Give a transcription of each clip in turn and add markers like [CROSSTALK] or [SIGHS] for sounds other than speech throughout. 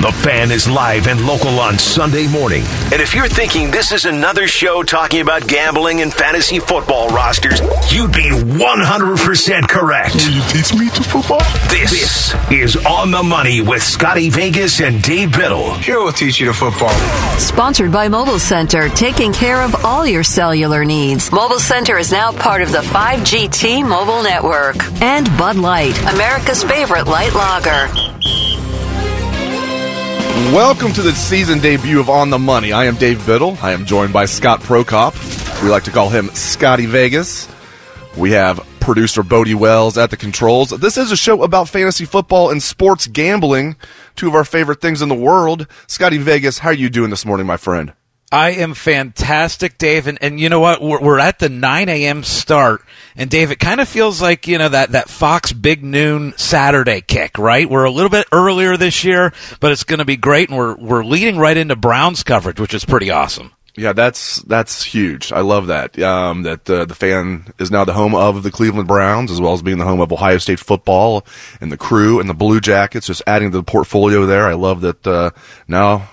The fan is live and local on Sunday morning. And if you're thinking this is another show talking about gambling and fantasy football rosters, you'd be 100% correct. Will you teach me to football? This, this is On the Money with Scotty Vegas and Dave Biddle. Here we'll teach you to football. Sponsored by Mobile Center, taking care of all your cellular needs. Mobile Center is now part of the 5G T Mobile network. And Bud Light, America's favorite light lager. Welcome to the season debut of On the Money. I am Dave Biddle. I am joined by Scott Prokop. We like to call him Scotty Vegas. We have producer Bodie Wells at the controls. This is a show about fantasy football and sports gambling, two of our favorite things in the world. Scotty Vegas, how are you doing this morning, my friend? I am fantastic, Dave. And, and you know what? We're, we're at the 9 a.m. start. And Dave, it kind of feels like, you know, that, that Fox Big Noon Saturday kick, right? We're a little bit earlier this year, but it's going to be great. And we're, we're leading right into Browns coverage, which is pretty awesome. Yeah, that's that's huge. I love that. Um, that uh, the fan is now the home of the Cleveland Browns, as well as being the home of Ohio State football and the Crew and the Blue Jackets. Just adding to the portfolio there. I love that uh, now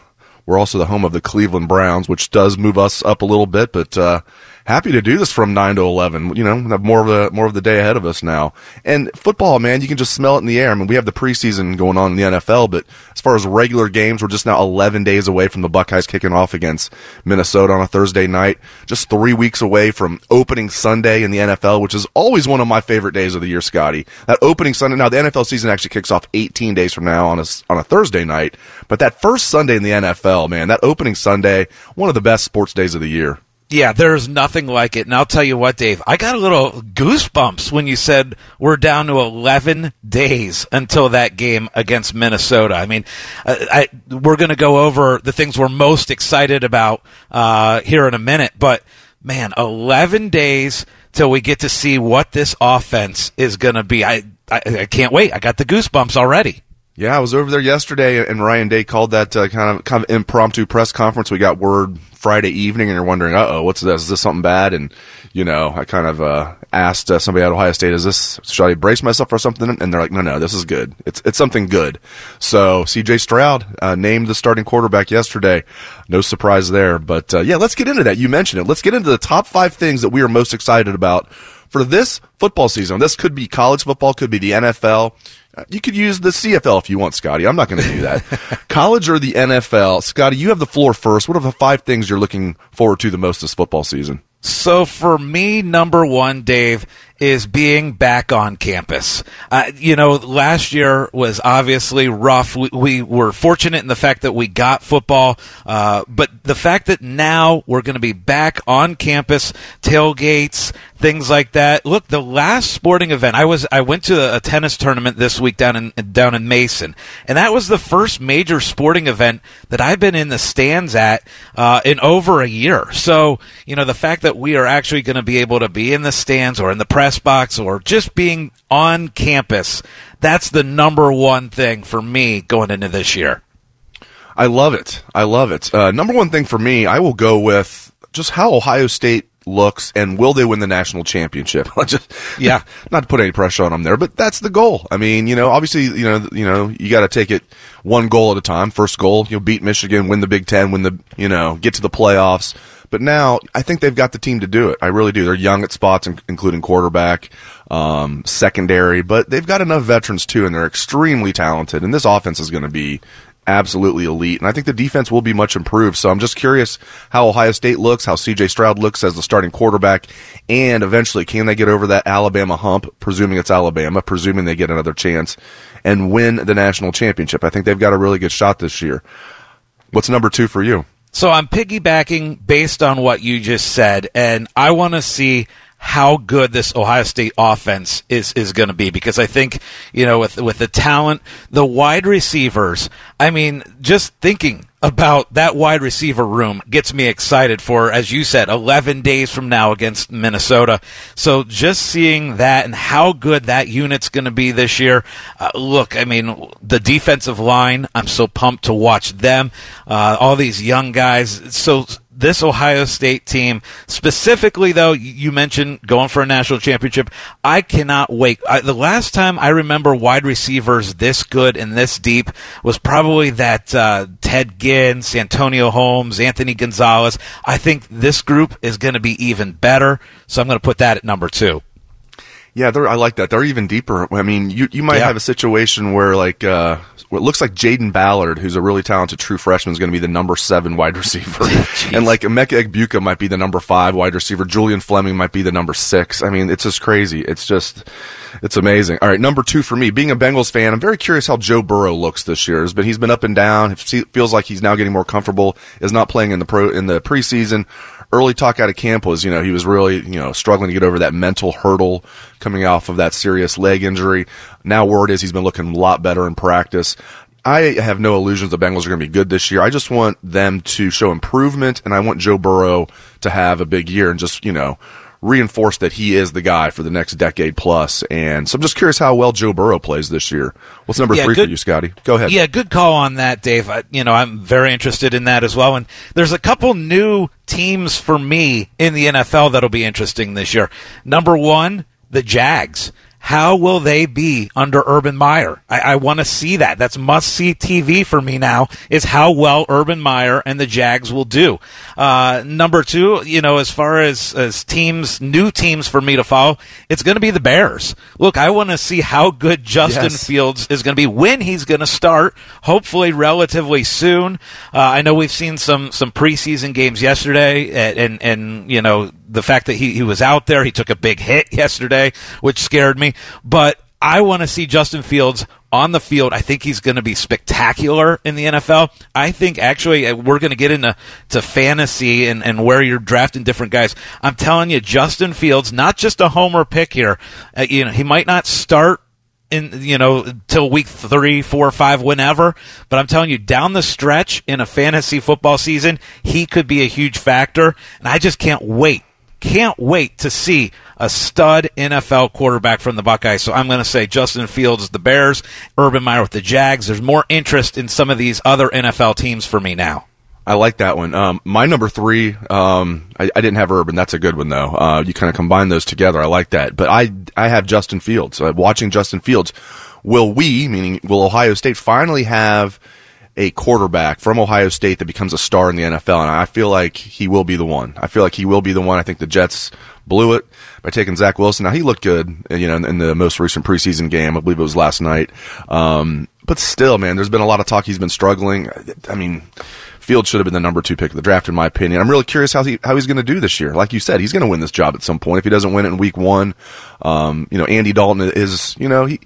we're also the home of the Cleveland Browns, which does move us up a little bit, but uh, happy to do this from nine to eleven. You know, have more of the more of the day ahead of us now. And football, man, you can just smell it in the air. I mean, we have the preseason going on in the NFL, but as far as regular games, we're just now eleven days away from the Buckeyes kicking off against Minnesota on a Thursday night. Just three weeks away from opening Sunday in the NFL, which is always one of my favorite days of the year, Scotty. That opening Sunday. Now the NFL season actually kicks off eighteen days from now on a on a Thursday night, but that first Sunday in the NFL, man, that opening Sunday, one of the best sports days of the year. Yeah, there's nothing like it. And I'll tell you what, Dave, I got a little goosebumps when you said we're down to 11 days until that game against Minnesota. I mean, I, I, we're going to go over the things we're most excited about uh, here in a minute, but man, 11 days till we get to see what this offense is going to be. I, I, I can't wait. I got the goosebumps already. Yeah, I was over there yesterday, and Ryan Day called that uh, kind of kind of impromptu press conference. We got word Friday evening, and you're wondering, uh oh, what's this? Is this something bad? And you know, I kind of uh, asked uh, somebody at Ohio State, "Is this should I brace myself for something?" And they're like, "No, no, this is good. It's it's something good." So C.J. Stroud uh, named the starting quarterback yesterday. No surprise there, but uh, yeah, let's get into that. You mentioned it. Let's get into the top five things that we are most excited about for this football season. This could be college football, could be the NFL. You could use the CFL if you want, Scotty. I'm not going to do that. [LAUGHS] College or the NFL? Scotty, you have the floor first. What are the five things you're looking forward to the most this football season? So for me, number one, Dave, is being back on campus. Uh, you know, last year was obviously rough. We, we, were fortunate in the fact that we got football, uh, but the fact that now we're going to be back on campus, tailgates, things like that. Look, the last sporting event I was, I went to a tennis tournament this week down in down in Mason, and that was the first major sporting event that I've been in the stands at uh, in over a year. So, you know, the fact that we are actually going to be able to be in the stands or in the press box or just being on campus, that's the number one thing for me going into this year. I love it. I love it. Uh, number one thing for me, I will go with just how Ohio State looks and will they win the national championship? [LAUGHS] just yeah, [LAUGHS] not to put any pressure on them there, but that's the goal. I mean, you know, obviously, you know, you know, you got to take it one goal at a time. First goal, you know, beat Michigan, win the Big Ten, win the, you know, get to the playoffs. But now I think they've got the team to do it. I really do. They're young at spots, including quarterback, um, secondary, but they've got enough veterans too, and they're extremely talented. And this offense is going to be absolutely elite. And I think the defense will be much improved. So I'm just curious how Ohio State looks, how CJ Stroud looks as the starting quarterback, and eventually can they get over that Alabama hump, presuming it's Alabama, presuming they get another chance, and win the national championship. I think they've got a really good shot this year. What's number two for you? So I'm piggybacking based on what you just said, and I want to see how good this Ohio State offense is is going to be because I think you know with with the talent, the wide receivers. I mean, just thinking about that wide receiver room gets me excited for, as you said, 11 days from now against Minnesota. So just seeing that and how good that unit's going to be this year. Uh, look, I mean, the defensive line, I'm so pumped to watch them. Uh, all these young guys. So this Ohio State team, specifically though, you mentioned going for a national championship. I cannot wait. I, the last time I remember wide receivers this good and this deep was probably that uh, Ted Ginn, Santonio Holmes, Anthony Gonzalez. I think this group is going to be even better, so I'm going to put that at number two. Yeah, I like that. They're even deeper. I mean, you you might yeah. have a situation where like uh, what looks like Jayden Ballard, who's a really talented true freshman, is going to be the number seven wide receiver, [LAUGHS] and like Emeka Egbuka might be the number five wide receiver. Julian Fleming might be the number six. I mean, it's just crazy. It's just it's amazing. All right, number two for me, being a Bengals fan, I'm very curious how Joe Burrow looks this year. But he's been up and down. It feels like he's now getting more comfortable. Is not playing in the pro in the preseason early talk out of camp was, you know, he was really, you know, struggling to get over that mental hurdle coming off of that serious leg injury. Now word is he's been looking a lot better in practice. I have no illusions the Bengals are going to be good this year. I just want them to show improvement, and I want Joe Burrow to have a big year and just, you know, reinforce that he is the guy for the next decade plus. And so I'm just curious how well Joe Burrow plays this year. What's number yeah, three good, for you, Scotty? Go ahead. Yeah, good call on that, Dave. I, you know, I'm very interested in that as well. And there's a couple new teams for me in the NFL that'll be interesting this year. Number one, the Jags. How will they be under Urban Meyer? I, I want to see that. That's must see TV for me now. Is how well Urban Meyer and the Jags will do. Uh, number two, you know, as far as as teams, new teams for me to follow, it's going to be the Bears. Look, I want to see how good Justin yes. Fields is going to be when he's going to start. Hopefully, relatively soon. Uh, I know we've seen some some preseason games yesterday, and and, and you know the fact that he, he was out there, he took a big hit yesterday, which scared me. But I want to see Justin Fields on the field. I think he's going to be spectacular in the NFL. I think actually uh, we're going to get into to fantasy and, and where you're drafting different guys. I'm telling you, Justin Fields, not just a homer pick here. Uh, you know, he might not start in you know till week three, four, five, whenever. But I'm telling you, down the stretch in a fantasy football season, he could be a huge factor, and I just can't wait can't wait to see a stud NFL quarterback from the Buckeyes. So I'm going to say Justin Fields, the Bears, Urban Meyer with the Jags. There's more interest in some of these other NFL teams for me now. I like that one. Um, my number three, um, I, I, didn't have Urban. That's a good one though. Uh, you kind of combine those together. I like that. But I, I have Justin Fields. Uh, watching Justin Fields, will we, meaning will Ohio State finally have a quarterback from Ohio State that becomes a star in the NFL, and I feel like he will be the one. I feel like he will be the one. I think the Jets blew it by taking Zach Wilson. Now he looked good, you know, in, in the most recent preseason game. I believe it was last night. Um, but still, man, there's been a lot of talk. He's been struggling. I mean, Fields should have been the number two pick of the draft, in my opinion. I'm really curious how he how he's going to do this year. Like you said, he's going to win this job at some point. If he doesn't win it in week one, um, you know, Andy Dalton is, you know, he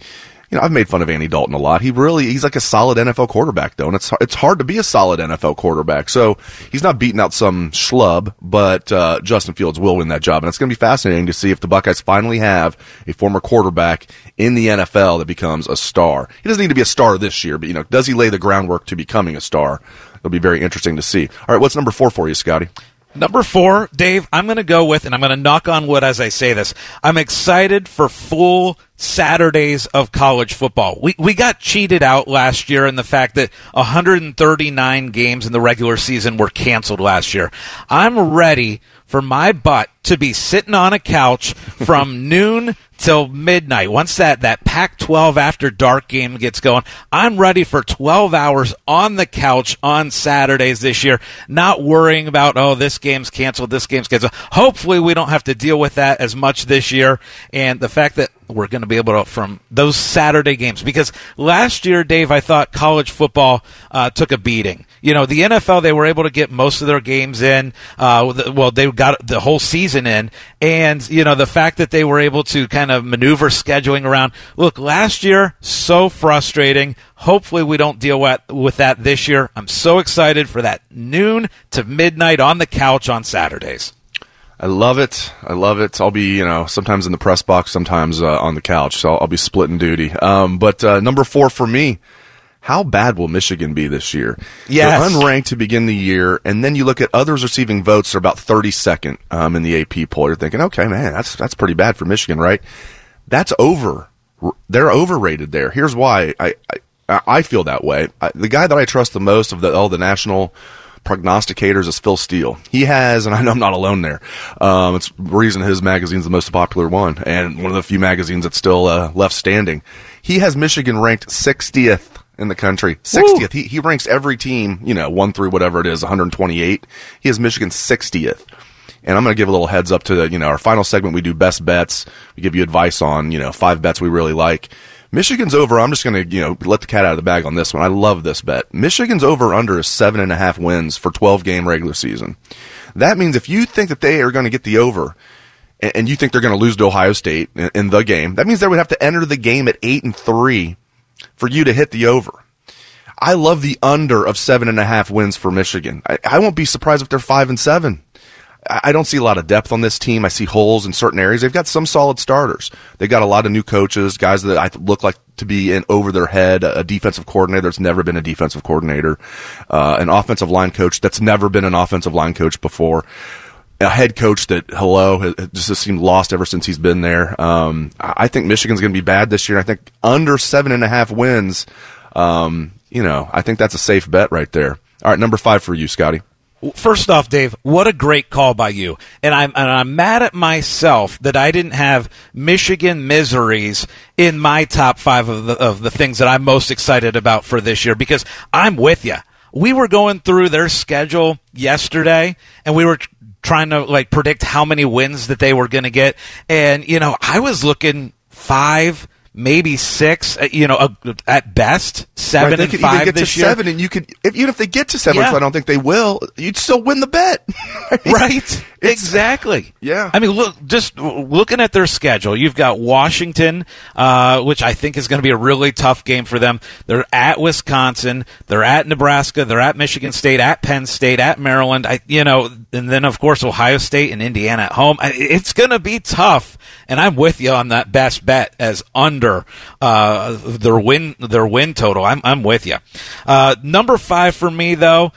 you know, I've made fun of Andy Dalton a lot. He really, he's like a solid NFL quarterback though, and it's, it's hard to be a solid NFL quarterback. So he's not beating out some schlub, but, uh, Justin Fields will win that job. And it's going to be fascinating to see if the Buckeyes finally have a former quarterback in the NFL that becomes a star. He doesn't need to be a star this year, but you know, does he lay the groundwork to becoming a star? It'll be very interesting to see. All right. What's number four for you, Scotty? Number four, Dave, I'm going to go with, and I'm going to knock on wood as I say this. I'm excited for full Saturdays of college football. We, we got cheated out last year in the fact that 139 games in the regular season were canceled last year. I'm ready for my butt to be sitting on a couch from [LAUGHS] noon till midnight. Once that, that Pac 12 after dark game gets going, I'm ready for 12 hours on the couch on Saturdays this year, not worrying about, oh, this game's canceled, this game's canceled. Hopefully we don't have to deal with that as much this year. And the fact that we're going to be able to from those Saturday games because last year, Dave, I thought college football uh, took a beating. You know, the NFL they were able to get most of their games in. Uh, well, they got the whole season in, and you know the fact that they were able to kind of maneuver scheduling around. Look, last year so frustrating. Hopefully, we don't deal with, with that this year. I'm so excited for that noon to midnight on the couch on Saturdays. I love it. I love it. I'll be, you know, sometimes in the press box, sometimes uh, on the couch. So I'll, I'll be splitting duty. Um, but uh, number four for me, how bad will Michigan be this year? Yes. They're unranked to begin the year, and then you look at others receiving votes. They're about 32nd um, in the AP poll. You're thinking, okay, man, that's that's pretty bad for Michigan, right? That's over. They're overrated there. Here's why I I, I feel that way. I, the guy that I trust the most of the all the national prognosticators is Phil Steele. He has, and I know I'm not alone there. Um, it's the reason his magazine's the most popular one, and one of the few magazines that's still uh, left standing. He has Michigan ranked 60th in the country. 60th. He, he ranks every team, you know, one through whatever it is, 128. He has Michigan 60th. And I'm going to give a little heads up to the, you know, our final segment. We do best bets. We give you advice on, you know, five bets we really like. Michigan's over. I'm just going to, you know, let the cat out of the bag on this one. I love this bet. Michigan's over under is seven and a half wins for 12 game regular season. That means if you think that they are going to get the over, and you think they're going to lose to Ohio State in the game, that means they would have to enter the game at eight and three for you to hit the over. I love the under of seven and a half wins for Michigan. I, I won't be surprised if they're five and seven. I don't see a lot of depth on this team. I see holes in certain areas. They've got some solid starters. They've got a lot of new coaches, guys that I look like to be in over their head. A defensive coordinator that's never been a defensive coordinator, uh, an offensive line coach that's never been an offensive line coach before. A head coach that, hello, just has seemed lost ever since he's been there. Um, I think Michigan's going to be bad this year. I think under seven and a half wins, um, you know, I think that's a safe bet right there. All right, number five for you, Scotty. First off, Dave, what a great call by you. And I'm and I'm mad at myself that I didn't have Michigan miseries in my top 5 of the of the things that I'm most excited about for this year because I'm with you. We were going through their schedule yesterday and we were trying to like predict how many wins that they were going to get and you know, I was looking 5 maybe six, uh, you know, uh, at best seven right, they and could five even get this to year. seven, and you could if, even if they get to seven, Yeah. which I don't think they will, you'd still win the bet. [LAUGHS] right exactly Yeah. i mean look just looking at their schedule you've got washington uh, which i think is going to be a really tough game for them they're at wisconsin they're at nebraska they're at michigan state at penn state at maryland I, you know and then of course ohio state and indiana at home. It's going to be tough and i'm with you on that best bet as under uh, their win their win total. I'm, I'm with you. Uh, number five for me though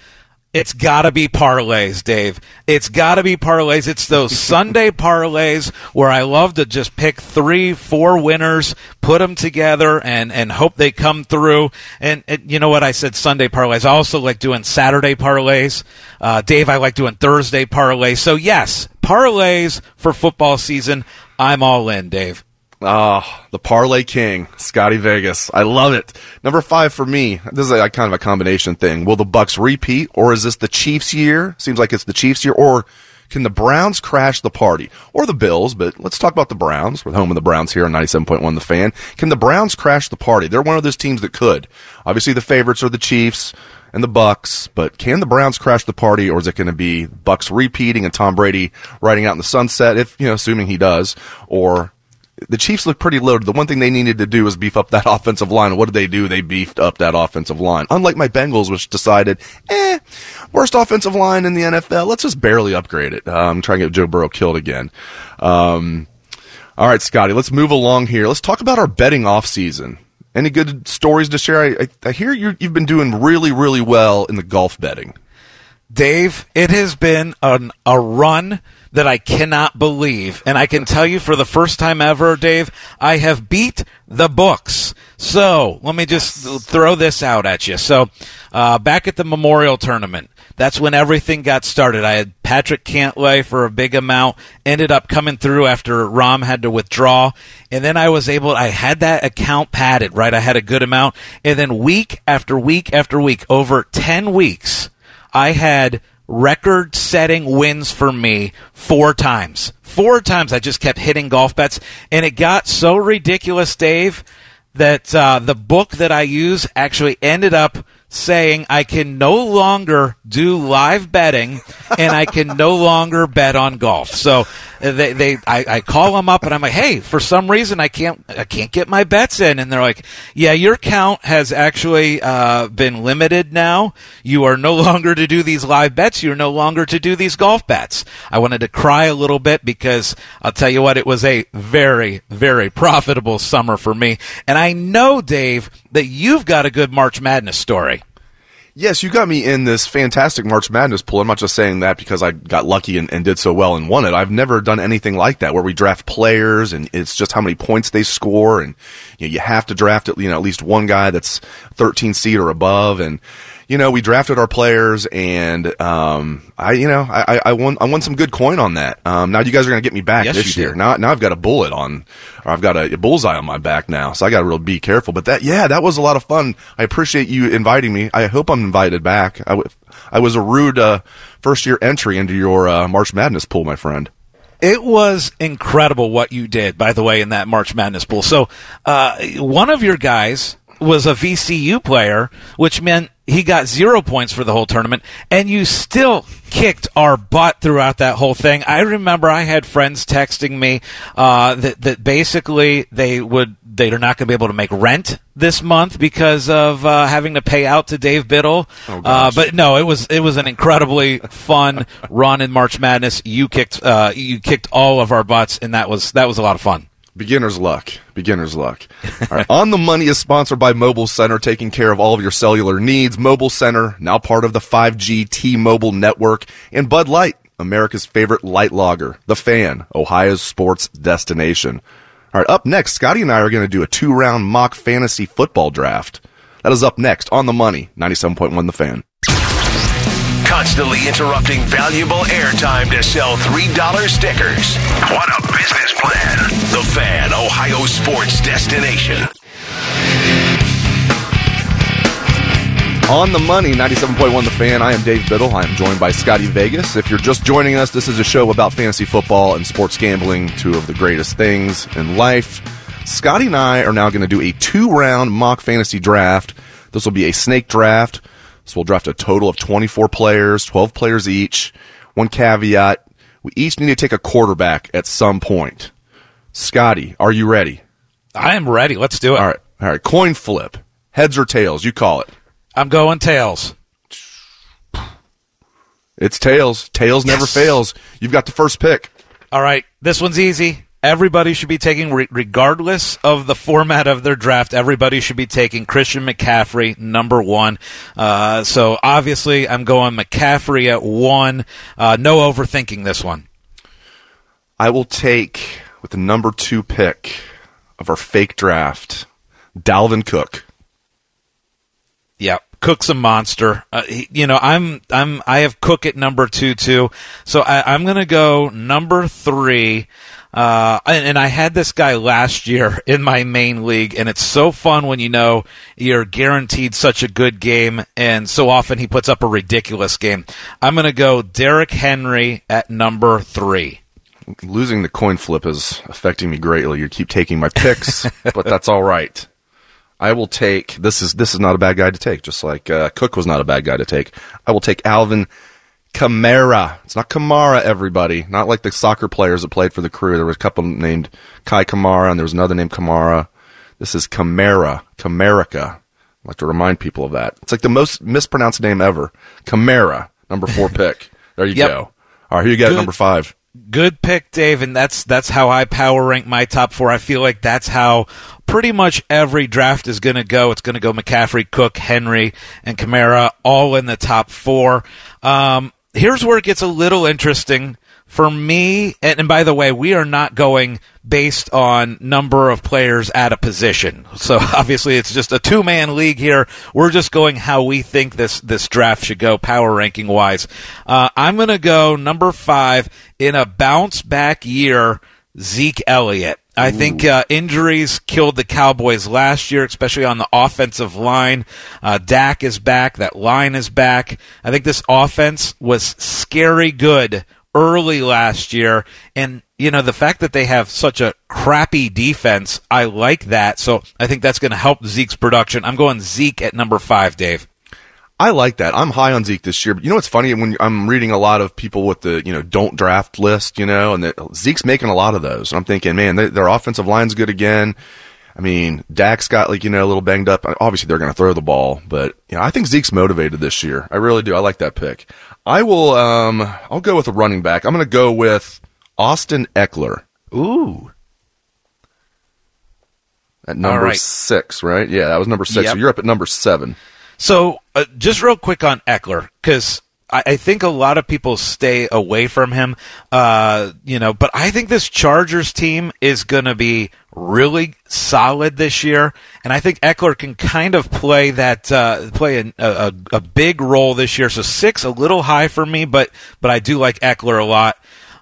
it's got to be parlays, Dave. It's got to be parlays. It's those [LAUGHS] Sunday parlays where I love to just pick three, four winners, put them together, and and hope they come through. And, and you know what? I said Sunday parlays. I also like doing Saturday parlays. Uh, Dave, I like doing Thursday parlays. So yes, parlays for football season. I'm all in, Dave. Ah, the parlay king, Scotty Vegas. I love it. Number five for me. This is a, kind of a combination thing. Will the Bucks repeat, or is this the Chiefs' year? Seems like it's the Chiefs' year, or can the Browns crash the party, or the Bills? But let's talk about the Browns. We're home of the Browns here on ninety-seven point one. The Fan. Can the Browns crash the party? They're one of those teams that could. Obviously, the favorites are the Chiefs and the Bucks, but can the Browns crash the party, or is it going to be Bucks repeating and Tom Brady riding out in the sunset? If you know, assuming he does, or the Chiefs look pretty loaded. The one thing they needed to do was beef up that [LAUGHS] offensive line. What did they do? They beefed up that offensive line. Unlike my Bengals, which decided, eh, worst offensive line in the NFL. Let's just barely upgrade it. Um, try and get Joe Burrow killed again. Um, all right, Scotty, let's move along here. Let's talk about our betting off season. Any good stories to share? I, I, I hear you you've been doing really, really well in the golf betting. Dave, it has been an, a run that I cannot believe. And I can tell you for the first time ever, Dave, I have beat the books. So let me just throw this out at you. So, uh, back at the Memorial Tournament, that's when everything got started. I had Patrick Cantlay for a big amount, ended up coming through after Rahm had to withdraw. And then I was able, I had that account padded, right? I had a good amount. And then week after week after week, over 10 weeks, I had record setting wins for me four times. Four times I just kept hitting golf bets. And it got so ridiculous, Dave, that uh, the book that I use actually ended up saying I can no longer do live betting and I can no longer bet on golf. So they, they I, I call them up and I'm like, hey, for some reason I can't I can't get my bets in, and they're like, yeah, your count has actually uh, been limited now. You are no [LAUGHS] longer to do these live bets. You're no longer to do these golf bets. I wanted to cry a little bit because I'll tell you what, it was a very very profitable summer for me, and I know Dave that you've got a good March Madness story. Yes, you got me in this fantastic March Madness pool. I'm not just saying that because I got lucky and, and, did so well and won it. I've never done anything like that where we draft players and it's just how many points they score and you, know, you have to draft you know at least one guy that's 13 seed or above and you know, we drafted our players, and um, I, you know, I, I won, I won some good coin on that. Um, now you guys are going to get me back yes, this year. Now, now I've got a bullet on, or I've got a, a bullseye on my back now, so I got to really be careful. But that, yeah, that was a lot of fun. I appreciate you inviting me. I hope I'm invited back. I, w- I was a rude uh, first year entry into your uh, March Madness pool, my friend. It was incredible what you did, by the way, in that March Madness pool. So, uh, one of your guys was a VCU player, which meant he got zero points for the whole tournament, and you still kicked our butt throughout that whole thing. I remember I had friends texting me uh, that that basically they would they are not going to be able to make rent this month because of uh, having to pay out to Dave Biddle. Oh, uh, but no, it was it was an incredibly fun [LAUGHS] run in March Madness. You kicked uh, you kicked all of our butts, and that was that was a lot of fun. Beginner's luck. Beginner's luck. All right. On the Money is sponsored by Mobile Center, taking care of all of your cellular needs. Mobile Center, now part of the 5G T-Mobile network, and Bud Light, America's favorite light lager. The Fan, Ohio's sports destination. All right. Up next, Scotty and I are going to do a two-round mock fantasy football draft. That is up next on the Money, 97.1 The Fan constantly interrupting valuable airtime to sell $3 stickers. What a business plan. The Fan, Ohio sports destination. On the money, 97.1 The Fan. I am Dave Biddle. I am joined by Scotty Vegas. If you're just joining us, this is a show about fantasy football and sports gambling, two of the greatest things in life. Scotty and I are now going to do a two round mock fantasy draft. This will be a snake draft so we'll draft a total of 24 players, 12 players each. One caveat, we each need to take a quarterback at some point. Scotty, are you ready? I am ready. Let's do it. All right. All right. Coin flip. Heads or tails? You call it. I'm going tails. It's tails. Tails never yes. fails. You've got the first pick. All right. This one's easy everybody should be taking, regardless of the format of their draft, everybody should be taking Christian McCaffrey, number one. Uh, so obviously, I'm going McCaffrey at one. Uh, no overthinking this one. I will take, with the number two pick of our fake draft, Dalvin Cook. Yep. Cook's a monster. Uh, he, you know, I'm I'm I have Cook at number two too. So I, I'm going to go number three. Uh, and, and, I had this guy last year [LAUGHS] in my main league, and it's so fun when you know you're guaranteed such a good game, and so often he puts up a ridiculous game. I'm going to go Derrick Henry at number three. Losing the coin flip is affecting me greatly. You keep taking my picks, [LAUGHS] but that's all right. I will take this is this is not a bad guy to take, just like uh, Cook was not a bad guy to take. I will take Alvin Kamara. It's not Kamara, everybody. Not like the soccer players that played for the crew. There was a couple named Kei Kamara, and there was another named Kamara. This is Kamara. Kamerica. I like to remind people of that. It's like the most mispronounced name ever. Kamara, number four [LAUGHS] pick. There you yep. go. All right, here you got number five. Good pick, Dave, and that's that's how I power rank my top four. I feel like that's how pretty much every draft is going to go. It's going to go McCaffrey, Cook, Henry, and Kamara, all in the top four. Um, here's where it gets a little interesting for me. And, and, by the way, we are not going based on number of players at a position. So [LAUGHS] obviously, it's just a two man league here. We're just going how we think this this draft should go, power ranking wise. Uh, I'm going to go number five in a bounce back year. Zeke Elliott. I think uh, injuries killed the Cowboys last year, especially on the offensive line. Uh, Dak is back. That line is back. I think this offense was scary good early last year. And, you know, the fact that they have such a crappy defense, I like that. So I think that's going to help Zeke's production. I'm going Zeke at number five, Dave. I like that. I'm high on Zeke this year, but you know what's funny when I'm reading a lot of people with the you know don't draft list, you know, and the, Zeke's making a lot of those. And I'm thinking, man, they, their offensive line's good again. I mean, Dak's got like you know a little banged up. Obviously, they're going to throw the ball, but you know, I think Zeke's motivated this year. I really do. I like that pick. I will. Um, I'll go with a running back. I'm going to go with Austin Ekeler. Ooh. At number right. six, right? Yeah, that was number six. Yep. So you're up at number seven. So, uh, just real quick on Ekeler, because I, I think a lot of people stay away from him, uh, you know, but I think this Chargers team is going to be really solid this year, and I think Ekeler can kind of play that uh, play a, a, a big role this year. So six, a little high for me, but but I do like Ekeler a lot.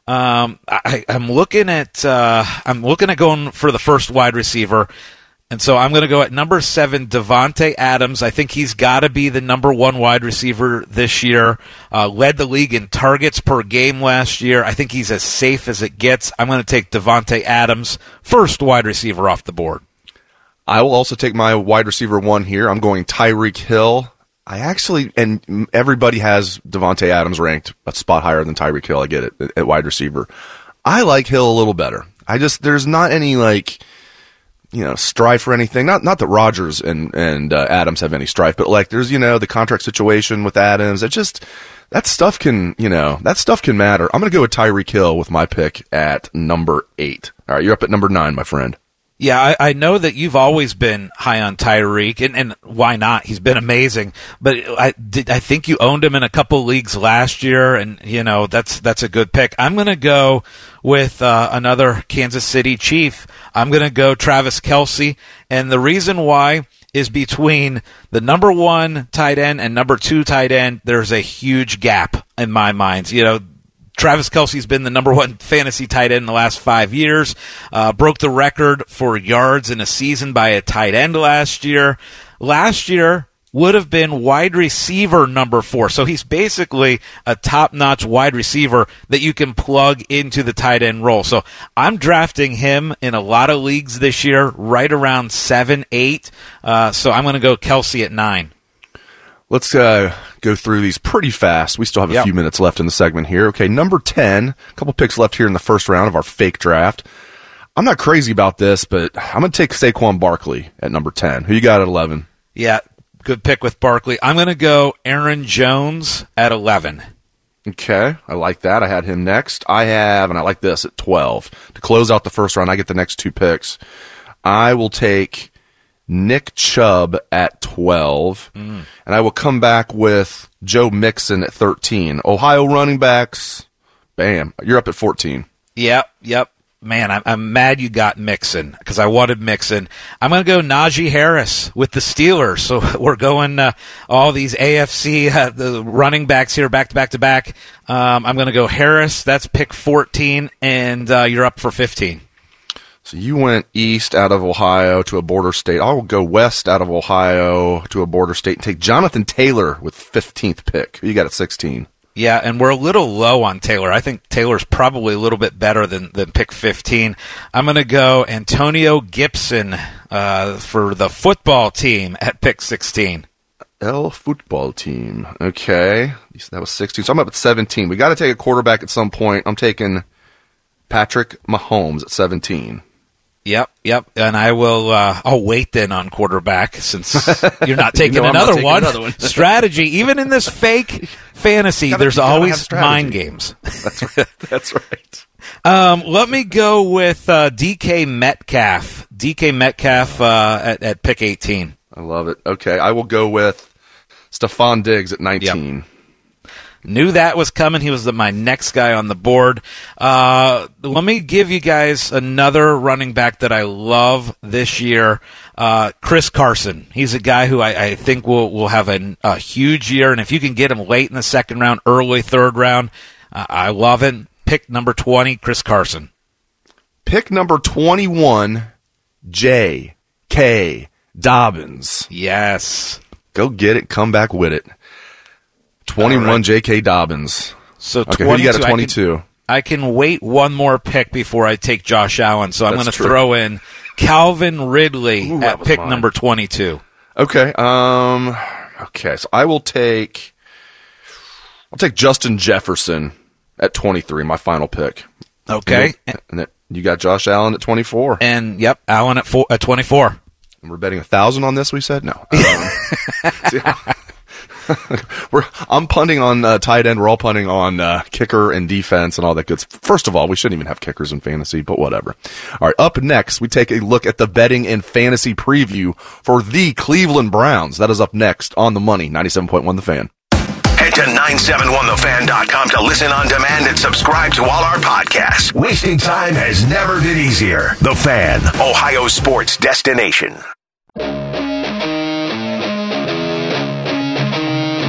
Um, I, I'm looking at uh, I'm looking at going for the first wide receiver. And so I'm going to go at number seven, Davante Adams. I think he's got to be the number one wide receiver this year. Uh, led the league in targets per game last year. I think he's as safe as it gets. I'm going to take Davante Adams, first wide receiver off the board. I will also take my wide receiver one here. I'm going Tyreek Hill. I actually, and everybody has Davante Adams ranked a spot higher than Tyreek Hill. I get it at wide receiver. I like Hill a little better. I just there's not any like you know strife or anything. Not not that Rodgers and and uh, Adams have any strife, but like there's you know the contract situation with Adams. It just that stuff can you know that stuff can matter. I'm gonna go with Tyreek Hill with my pick at number eight. All right, you're up at number nine, my friend. Yeah, I, I know that you've always been high on Tyreek, and, and why not? He's been amazing. But I did, I think you owned him in a couple leagues last year, and you know that's that's a good pick. I'm going to go with uh, another Kansas City Chief. I'm going to go Travis Kelce, and the reason why is between the number one tight end and number two tight end. There's a huge gap in my mind. You know, Travis Kelce's been the number one fantasy tight end in the last five years. Uh, broke the record for yards in a season by a tight end last year. Last year would have been wide receiver number four. So he's basically a top notch wide receiver that you can plug into the tight end role. So I'm drafting him in a lot of leagues this year, right around seven, eight. Uh, so I'm going to go Kelce at nine. Let's uh, go through these pretty fast. We still have a Yep. few minutes left in the segment here. Okay, number 10, a couple picks left here in the first round of our fake draft. I'm not crazy about this, but I'm going to take Saquon Barkley at number 10. Who you got at 11? Yeah, good pick with Barkley. I'm going to go Aaron Jones at 11. Okay, I like that. I had him next. I have, and I like this at 12. To close out the first round, I get the next two picks. I will take Nick Chubb at 12, and I will come back with Joe Mixon at 13. Ohio running backs, bam, you're up at 14. Yep, yep. Man, I'm, I'm mad you got Mixon because I wanted Mixon. I'm going to go Najee Harris with the Steelers. So [LAUGHS] we're going uh, all these AFC uh, the running backs here back to back to back. Um, I'm going to go Harris. That's pick 14, and uh, you're up for 15. So you went east out of Ohio to a border state. I'll go west out of Ohio to a border state and take Jonathan Taylor with 15th pick. You got at 16? Yeah, and we're a little low on Taylor. I think Taylor's probably a little bit better than, than pick 15. I'm going to go Antonio Gibson uh, for the football team at pick 16. L football team. Okay. That was 16. So I'm up at 17. We got to take a quarterback at some point. I'm taking Patrick Mahomes at 17. Yep, yep. And I will. Uh, I'll wait then on quarterback since [LAUGHS] you're not taking know I'm not another, taking one. another one. Strategy, even in this fake [LAUGHS] fantasy, Gotta- there's always mind games. That's right. [LAUGHS] That's right. Um, let me go with uh, DK Metcalf. DK Metcalf uh, at, at pick 18. I love it. Okay. I will go with Stefon Diggs at 19. Knew that was coming. He was the, my next guy on the board. Uh, let me give you guys another running back that I love this year. Uh, Chris Carson. He's a guy who I, I think will will have a, a huge year, and if you can get him late in the second round, early third round, uh, I love it. Pick number twenty, Chris Carson. Pick number 21, J. K. Dobbins. Yes. Go get it. Come back with it. 21, All right. J.K. Dobbins. So Okay, who you got at 22, 22? I can, I can wait one more pick before I take Josh Allen, so I'm going to throw in Calvin Ridley Ooh, at pick mine. number 22. Okay. Um, Okay, so I will take I'll take Justin Jefferson at 23, my final pick. Okay. And, then, and then you got Josh Allen at 24. And yep, Allen at four, at 24. And we're betting a thousand on this. We said no. Um, [LAUGHS] see, [LAUGHS] we're I'm punting on uh, tight end. We're all punting on uh, kicker and defense and all that good. First of all, we shouldn't even have kickers in fantasy, but whatever. All right, up next, we take a look at the betting and fantasy preview for the Cleveland Browns. That is up next on the Money 97.1 The Fan. Head to 971thefan.com to listen on demand and subscribe to all our podcasts. Wasting time has never been easier. The Fan, Ohio sports destination.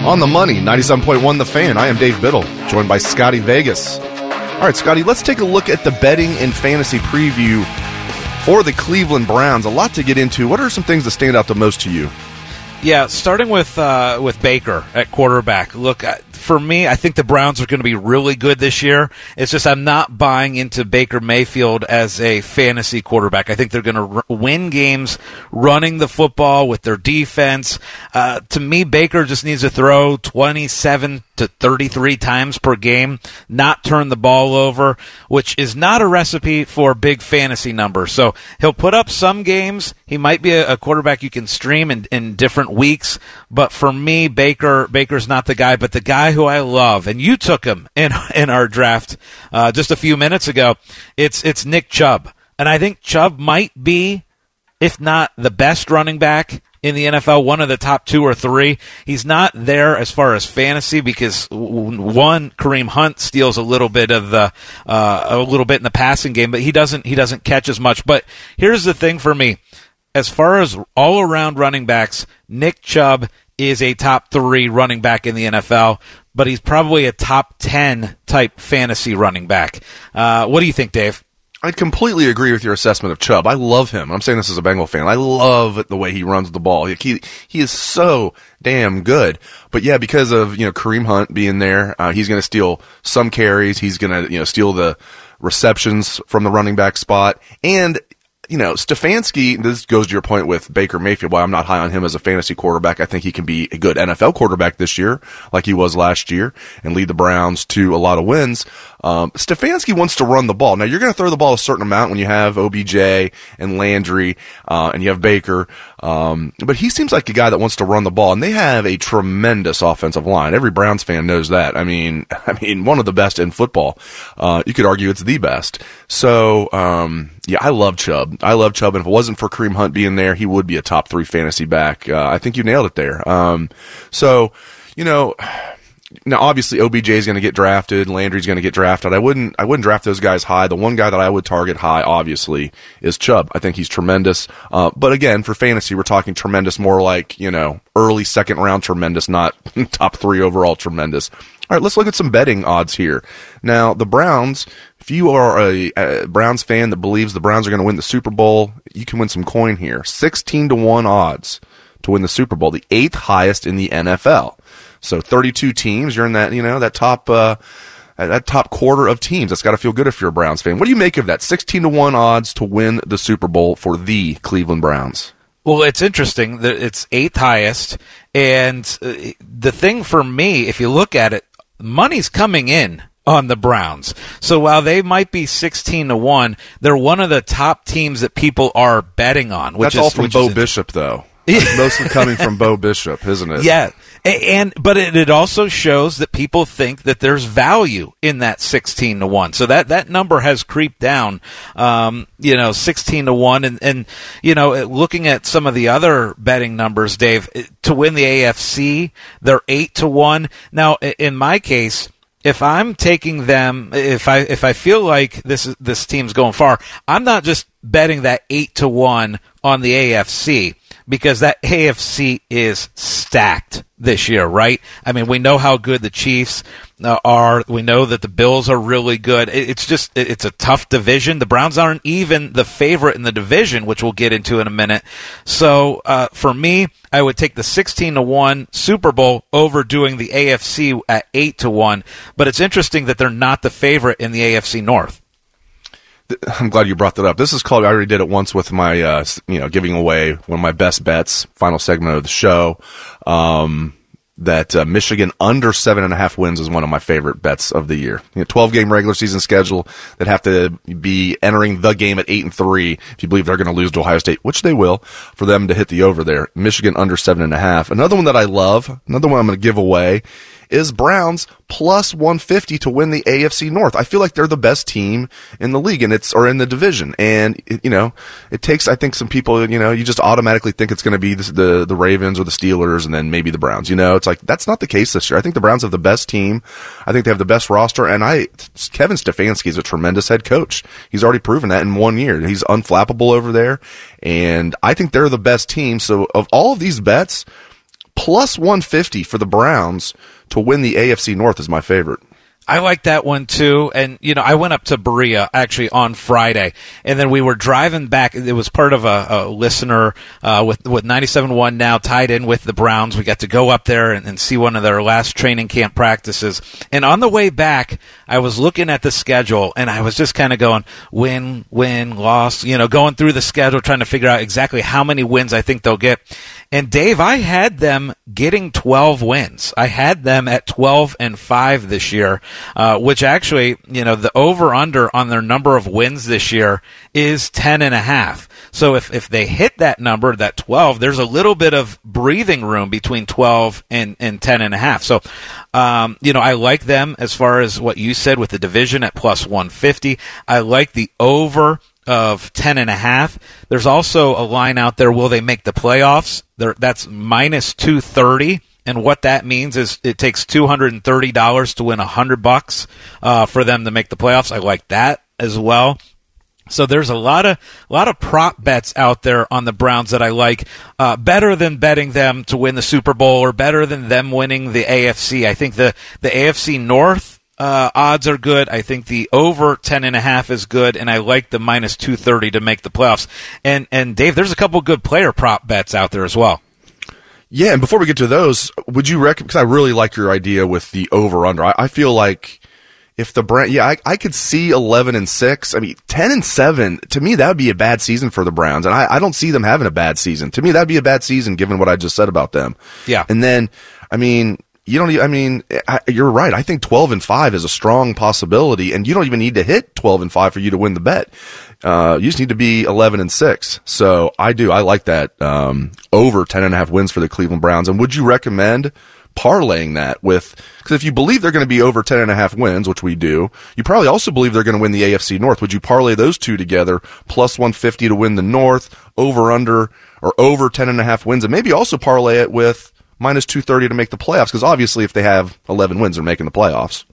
On the money, 97.1 The Fan. I am Dave Biddle, joined by Scotty Vegas. All right, Scotty, let's take a look at the betting and fantasy preview for the Cleveland Browns. A lot to get into. What are some things that stand out the most to you? Yeah, starting with uh, with Baker at quarterback. Look, uh, for me, I think the Browns are going to be really good this year. It's just I'm not buying into Baker Mayfield as a fantasy quarterback. I think they're going to r- win games running the football with their defense. Uh, to me, Baker just needs to throw 27 to 33 times per game, not turn the ball over, which is not a recipe for big fantasy numbers. So he'll put up some games. He might be a, a quarterback you can stream in, in different weeks, but for me, Baker Baker's not the guy. But the guy who I love, and you took him in [LAUGHS] in our draft uh, just a few minutes ago. It's it's Nick Chubb, and I think Chubb might be, if not the best running back in the NFL, one of the top two or three. He's not there as far as fantasy because one Kareem Hunt steals a little bit of the uh, a little bit in the passing game, but he doesn't he doesn't catch as much. But here's the thing for me, as far as all around running backs, Nick Chubb is a top three running back in the NFL, but he's probably a top ten type fantasy running back. Uh, what do you think, Dave? I completely agree with your assessment of Chubb. I love him. I'm saying this as a Bengal fan. I love the way he runs the ball. He he is so damn good. But yeah, because of you know Kareem Hunt being there, uh, he's going to steal some carries. He's going to you know steal the receptions from the running back spot, and you know, Stefanski, this goes to your point with Baker Mayfield, why I'm not high on him as a fantasy quarterback. I think he can be a good NFL quarterback this year, like he was last year, and lead the Browns to a lot of wins. Um, Stefanski wants to run the ball. Now, you're going to throw the ball a certain amount when you have OBJ and Landry, uh, and you have Baker. Um, but he seems like a guy that wants to run the ball, and they have a tremendous offensive line. Every Browns fan knows that. I mean, [LAUGHS] I mean, one of the best in football. Uh, you could argue it's the best. So, um, yeah, I love Chubb. I love Chubb, and if it wasn't for Kareem Hunt being there, he would be a top three fantasy back. Uh, I think you nailed it there. Um, so, you know, now obviously OBJ is going to get drafted, Landry's going to get drafted. I wouldn't I wouldn't draft those guys high. The one guy that I would target high obviously is Chubb. I think he's tremendous. Uh, but again, for fantasy, we're talking tremendous more like, you know, early second round tremendous, not [LAUGHS] top 3 overall tremendous. All right, let's look at some betting odds here. Now, the Browns, if you are a, a Browns fan that believes the Browns are going to win the Super Bowl, you can win some coin here. 16 to 1 odds to win the Super Bowl, the eighth highest in the NFL. So 32 teams, you're in that, you know, that top, uh, that top quarter of teams. That's got to feel good if you're a Browns fan. What do you make of that? 16 to 1 odds to win the Super Bowl for the Cleveland Browns. Well, it's interesting that it's eighth highest. And uh, the thing for me, if you look at it, money's coming in on the Browns. So while they might be 16 to 1, they're one of the top teams that people are betting on. Which That's is, all from Bo is, Bishop, though. [LAUGHS] That's mostly coming from Bo Bishop, isn't it? Yeah. And, but it, it also shows that people think that there's value in that 16 to 1. So that, that number has creeped down, um, you know, 16 to 1. And, and, you know, looking at some of the other betting numbers, Dave, to win the AFC, they're 8 to 1. Now, in my case, if I'm taking them, if I if I feel like this this team's going far, I'm not just betting that eight to one on the AFC because that AFC is stacked this year, right? I mean, we know how good the Chiefs uh, are. We know that the Bills are really good. It's just it's a tough division. The Browns aren't even the favorite in the division, which we'll get into in a minute. So uh, for me, I would take the sixteen to one Super Bowl over doing the AFC at eight to one. But it's interesting that they're not the favorite in the AFC North I'm glad you brought that up. This is called. I already did it once with my, uh, you know, giving away one of my best bets. Final segment of the show. Um, that uh, Michigan under seven and a half wins is one of my favorite bets of the year. You know, 12 game regular season schedule that have to be entering the game at eight and three. If you believe they're going to lose to Ohio State, which they will, for them to hit the over there. Michigan under seven and a half. Another one that I love, another one I'm going to give away is Browns plus 150 to win the AFC North. I feel like they're the best team in the league and it's, or in the division. And, you know, it takes, I think some people, you know, you just automatically think it's going to be the, the, the Ravens or the Steelers and then maybe the Browns. You know, it's like, that's not the case this year. I think the Browns have the best team. I think they have the best roster. And I, Kevin Stefanski is a tremendous head coach. He's already proven that in one year. He's unflappable over there. And I think they're the best team. So of all of these bets, plus 150 for the Browns to win the AFC North is my favorite. I like that one too. And, you know, I went up to Berea actually on Friday and then we were driving back. It was part of a, a listener, uh, with, with 97.1 now tied in with the Browns. We got to go up there and, and, see one of their last training camp practices. And on the way back, I was looking at the schedule and I was just kind of going win, win, loss, you know, going through the schedule, trying to figure out exactly how many wins I think they'll get. And Dave, I had them getting 12 wins. I had them at 12 and 5 this year, uh, which actually, you know, the over under on their number of wins this year is 10 and a half. So if, if they hit that number, that 12, there's a little bit of breathing room between 12 and, and 10 and a half. So, um, you know, I like them as far as what you said with the division at plus 150. I like the over of 10 and a half. There's also a line out there. Will they make the playoffs? There, that's minus 230. And what that means is it takes $230 to win 100 bucks, uh, for them to make the playoffs. I like that as well. So there's a lot of a lot of prop bets out there on the Browns that I like uh, better than betting them to win the Super Bowl or better than them winning the AFC. I think the the AFC North uh, odds are good. I think the over ten and a half is good, and I like the minus two thirty to make the playoffs. And and Dave, there's a couple good player prop bets out there as well. Yeah, and before we get to those, would you recommend? Because I really like your idea with the over under. I, I, feel like if the brand, yeah, I, I, could see eleven and six. I mean, ten and seven. To me, that would be a bad season for the Browns, and I, I don't see them having a bad season. To me, that'd be a bad season given what I just said about them. Yeah, and then I mean, you don't. I mean, you're right. I think 12 and five is a strong possibility, and you don't even need to hit 12 and five for you to win the bet. Uh, you just need to be 11 and six. So I do. I like that um, over 10 and a half wins for the Cleveland Browns. And would you recommend? parlaying that with because if you believe they're going to be over 10 and a half wins which we do you probably also believe they're going to win the afc north would you parlay those two together plus 150 to win the north over under or over 10 and a half wins and maybe also parlay it with minus 230 to make the playoffs because obviously if they have 11 wins they're making the playoffs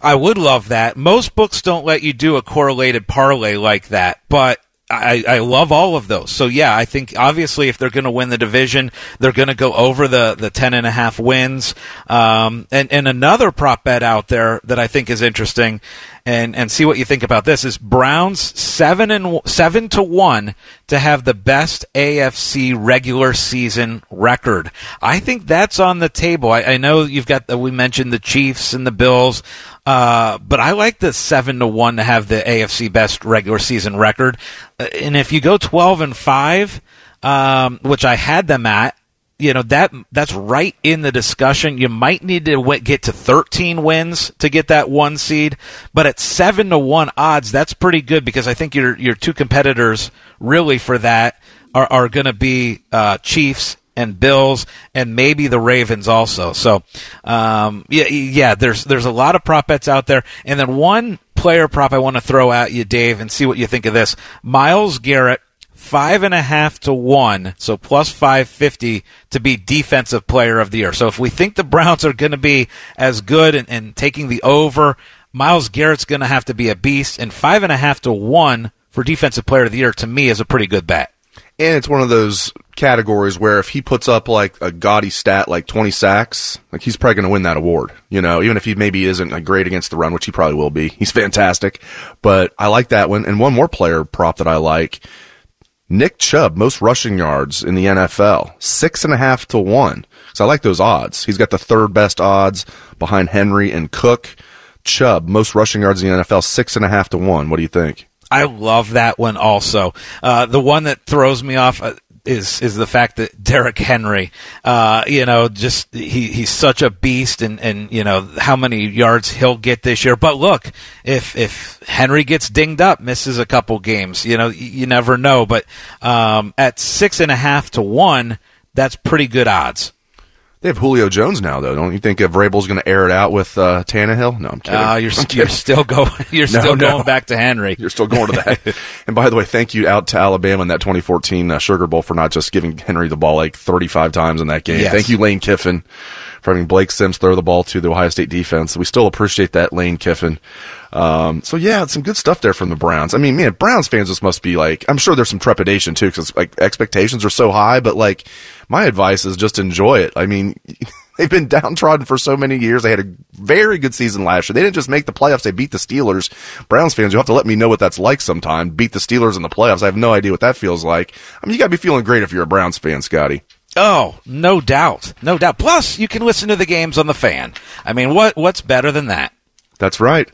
i would love that most books don't let you do a correlated parlay like that but I, I love all of those. So yeah, I think obviously if they're going to win the division, they're going to go over the, the ten and a half wins. Um, and, and another prop bet out there that I think is interesting and, and see what you think about this is Browns seven and seven to one to have the best AFC regular season record. I think that's on the table. I, I know you've got the, we mentioned the Chiefs and the Bills. Uh, but I like the seven to one to have the AFC best regular season record. Uh, and if you go twelve and five, um, which I had them at, you know that that's right in the discussion. You might need to w- get to 13 wins to get that one seed, but at seven to one odds, that's pretty good because I think your your two competitors really for that are, are going to be uh, Chiefs and Bills and maybe the Ravens also. So, um, yeah, yeah, there's there's a lot of prop bets out there, and then one player prop I want to throw at you, Dave, and see what you think of this. Myles Garrett. Five and a half to one, so plus 550 to be defensive player of the year. So if we think the Browns are going to be as good and, and taking the over, Myles Garrett's going to have to be a beast, and five and a half to one for defensive player of the year to me is a pretty good bet. And it's one of those categories where if he puts up like a gaudy stat like 20 sacks, like he's probably going to win that award. You know, even if he maybe isn't like great against the run, which he probably will be. He's fantastic. But I like that one. And one more player prop that I like. Nick Chubb, most rushing yards in the NFL, six and a half to one. So I like those odds. He's got the third best odds behind Henry and Cook. Chubb, most rushing yards in the NFL, six and a half to one. What do you think? I love that one also. Uh, the one that throws me off. Uh, is is the fact that Derrick Henry, uh, you know, just he he's such a beast, and and you know how many yards he'll get this year. But look, if if Henry gets dinged up, misses a couple games, you know, you, never know. But um, at six and a half to one, that's pretty good odds. They have Julio Jones now, though. Don't you think if Vrabel's going to air it out with uh, Tannehill? No, I'm kidding. Uh, you're, [LAUGHS] you're still going. [LAUGHS] You're no, still no. going back to Henry. You're still going to that. [LAUGHS] and by the way, thank you out to Alabama in that 2014 uh, Sugar Bowl for not just giving Henry the ball like 35 times in that game. Yes. Thank you, Lane Kiffin, for having Blake Sims throw the ball to the Ohio State defense. We still appreciate that, Lane Kiffin. Um, so yeah, some good stuff there from the Browns. I mean, man, Browns fans just must be like, I'm sure there's some trepidation too, because like expectations are so high. But like, my advice is just enjoy it. I mean. [LAUGHS] They've been downtrodden for so many years. They had a very good season last year. They didn't just make the playoffs, they beat the Steelers. Browns fans, you'll have to let me know what that's like sometime. Beat the Steelers in the playoffs. I have no idea what that feels like. I mean, you gotta be feeling great if you're a Browns fan, Scotty. Oh, no doubt. No doubt. Plus, you can listen to the games on the fan. I mean, what what's better than that? That's right.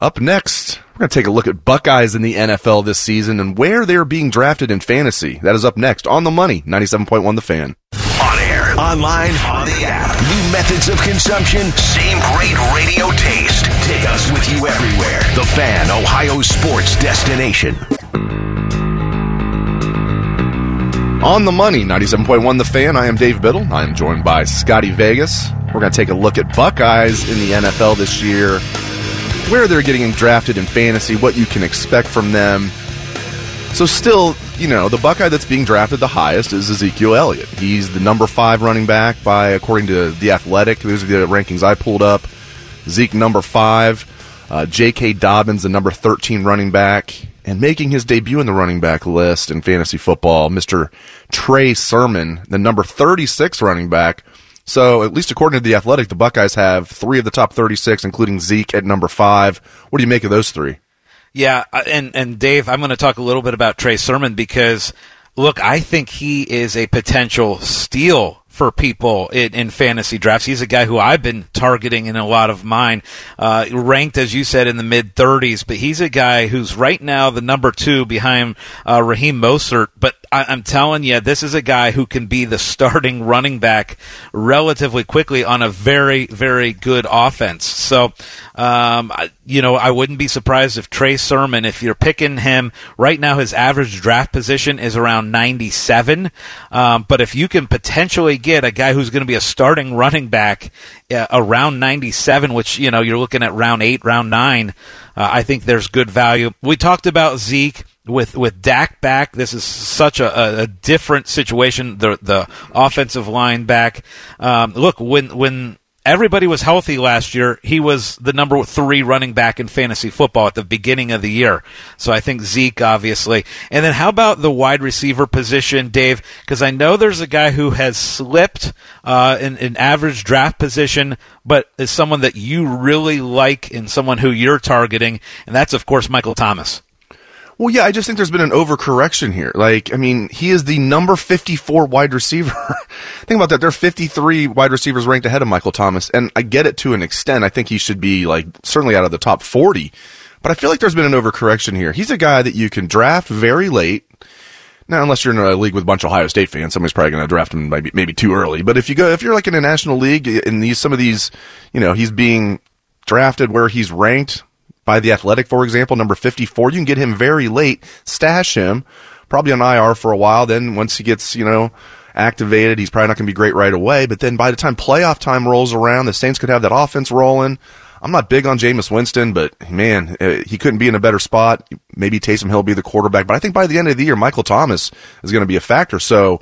Up next, we're going to take a look at Buckeyes in the NFL this season and where they're being drafted in fantasy. That is up next on the money, 97.1 The Fan. On air, online, on the app. New methods of consumption, same great radio taste. Take us with you everywhere. The Fan, Ohio sports destination. On the money, 97.1 The Fan. I am Dave Biddle. I am joined by Scotty Vegas. We're going to take a look at Buckeyes in the NFL this year where they're getting drafted in fantasy, what you can expect from them. So, still, you know, the Buckeye that's being drafted the highest is Ezekiel Elliott. He's the number five running back by, according to The Athletic. Those are the rankings I pulled up. Zeke, number five. Uh, J.K. Dobbins, the number 13 running back. And making his debut in the running back list in fantasy football, Mr. Trey Sermon, the number 36 running back so, at least according to the Athletic, the Buckeyes have three of the top 36, including Zeke at number five. What do you make of those three? Yeah, uh, and and Dave, I'm going to talk a little bit about Trey Sermon because look, I think he is a potential steal for people in, in, fantasy drafts. He's a guy who I've been targeting in a lot of mine, uh, ranked as you said in the mid 30s. But he's a guy who's right now the number two behind uh, Raheem Mostert. But I, am telling you, this is a guy who can be the starting running back relatively quickly on a very, very good offense. So, um, you know, I wouldn't be surprised if Trey Sermon, if you're picking him right now, his average draft position is around 97. Um, but if you can potentially get a guy who's going to be a starting running back uh, around 97, which, you know, you're looking at round eight, round nine, uh, I think there's good value. We talked about Zeke with with Dak back, this is such a, a different situation. The the offensive line back. Um, look, when when everybody was healthy last year, he was the number three running back in fantasy football at the beginning of the year. So I think Zeke, obviously. And then how about the wide receiver position, Dave? Because I know there's a guy who has slipped uh, in an average draft position, but is someone that you really like and someone who you're targeting, and that's of course Michael Thomas. Well, yeah, I just think there's been an overcorrection here. Like, I mean, he is the number 54 wide receiver. [LAUGHS] think about that. There are 53 wide receivers ranked ahead of Michael Thomas, and I get it to an extent. I think he should be, like, certainly out of the top 40. But I feel like there's been an overcorrection here. He's a guy that you can draft very late. Now, unless you're in a league with a bunch of Ohio State fans, somebody's probably going to draft him maybe, maybe too early. But if you go, if you're like in a national league, in these, some of these, you know, he's being drafted where he's ranked by the Athletic, for example, number 54. You can get him very late, stash him, probably on IR for a while. Then once he gets, you know, activated, he's probably not going to be great right away. But then by the time playoff time rolls around, the Saints could have that offense rolling. I'm not big on Jameis Winston, but man, uh, he couldn't be in a better spot. Maybe Taysom Hill be the quarterback, but I think by the end of the year, Michael Thomas is going to be a factor. So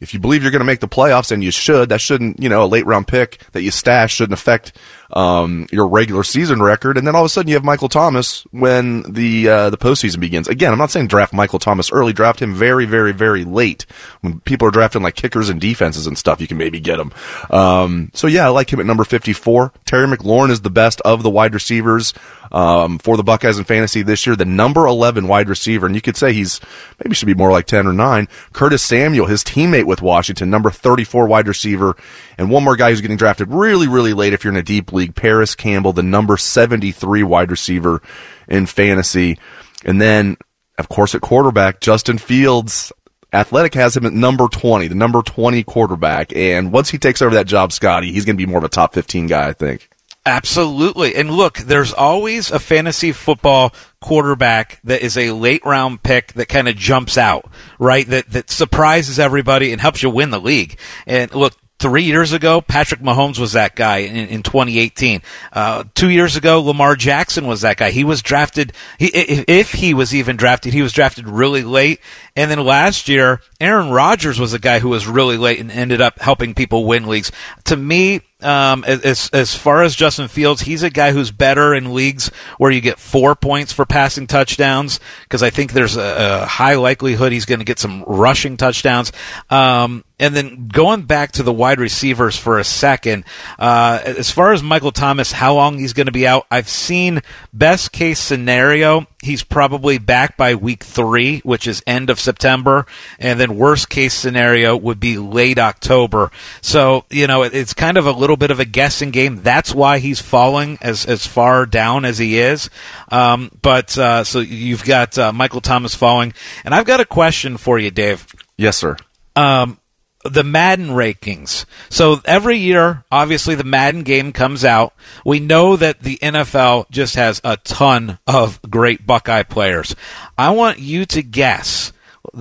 if you believe you're going to make the playoffs, and you should, that shouldn't, you know, a late round pick that you stash shouldn't affect um, your regular season record. And then all of a sudden you have Michael Thomas when the uh, the postseason begins. Again, I'm not saying draft Michael Thomas early. Draft him very, very, very late when people are drafting like kickers and defenses and stuff. You can maybe get him. Um, so yeah, I like him at number 54. Terry McLaurin is the best of the wide receivers um, for the Buckeyes in fantasy this year, the number 11 wide receiver, and you could say he's maybe should be more like 10 or 9. Curtis Samuel, his teammate with Washington, number 34 wide receiver, and one more guy who's getting drafted really, really late if you're in a deep league, Parris Campbell, the number 73 wide receiver in fantasy. And then, of course, at quarterback, Justin Fields. Athletic has him at number 20, the number 20 quarterback. And once he takes over that job, Scotty, he's going to be more of a top 15 guy, I think. Absolutely. And look, there's always a fantasy football quarterback that is a late round pick that kind of jumps out, right? That that surprises everybody and helps you win the league. And look, Three years ago, Patrick Mahomes was that guy in, in 2018. Uh, two years ago, Lamar Jackson was that guy. He was drafted, he, if, if he was even drafted, he was drafted really late. And then last year, Aaron Rodgers was a guy who was really late and ended up helping people win leagues. To me, um, as as far as Justin Fields, he's a guy who's better in leagues where you get four points for passing touchdowns because I think there's a, a, high likelihood he's going to get some rushing touchdowns. Um, and then going back to the wide receivers for a second, uh, as far as Michael Thomas, how long he's going to be out, I've seen best case scenario he's probably back by week three, which is end of September, and then worst case scenario would be late October. So you know it's kind of a little bit of a guessing game. That's why he's falling as as far down as he is. Um, but uh, so you've got uh, Michael Thomas falling, and I've got a question for you, Dave. Yes, sir. Um, the Madden rankings. So every year, obviously, the Madden game comes out. We know that the NFL just has a ton of great Buckeye players. I want you to guess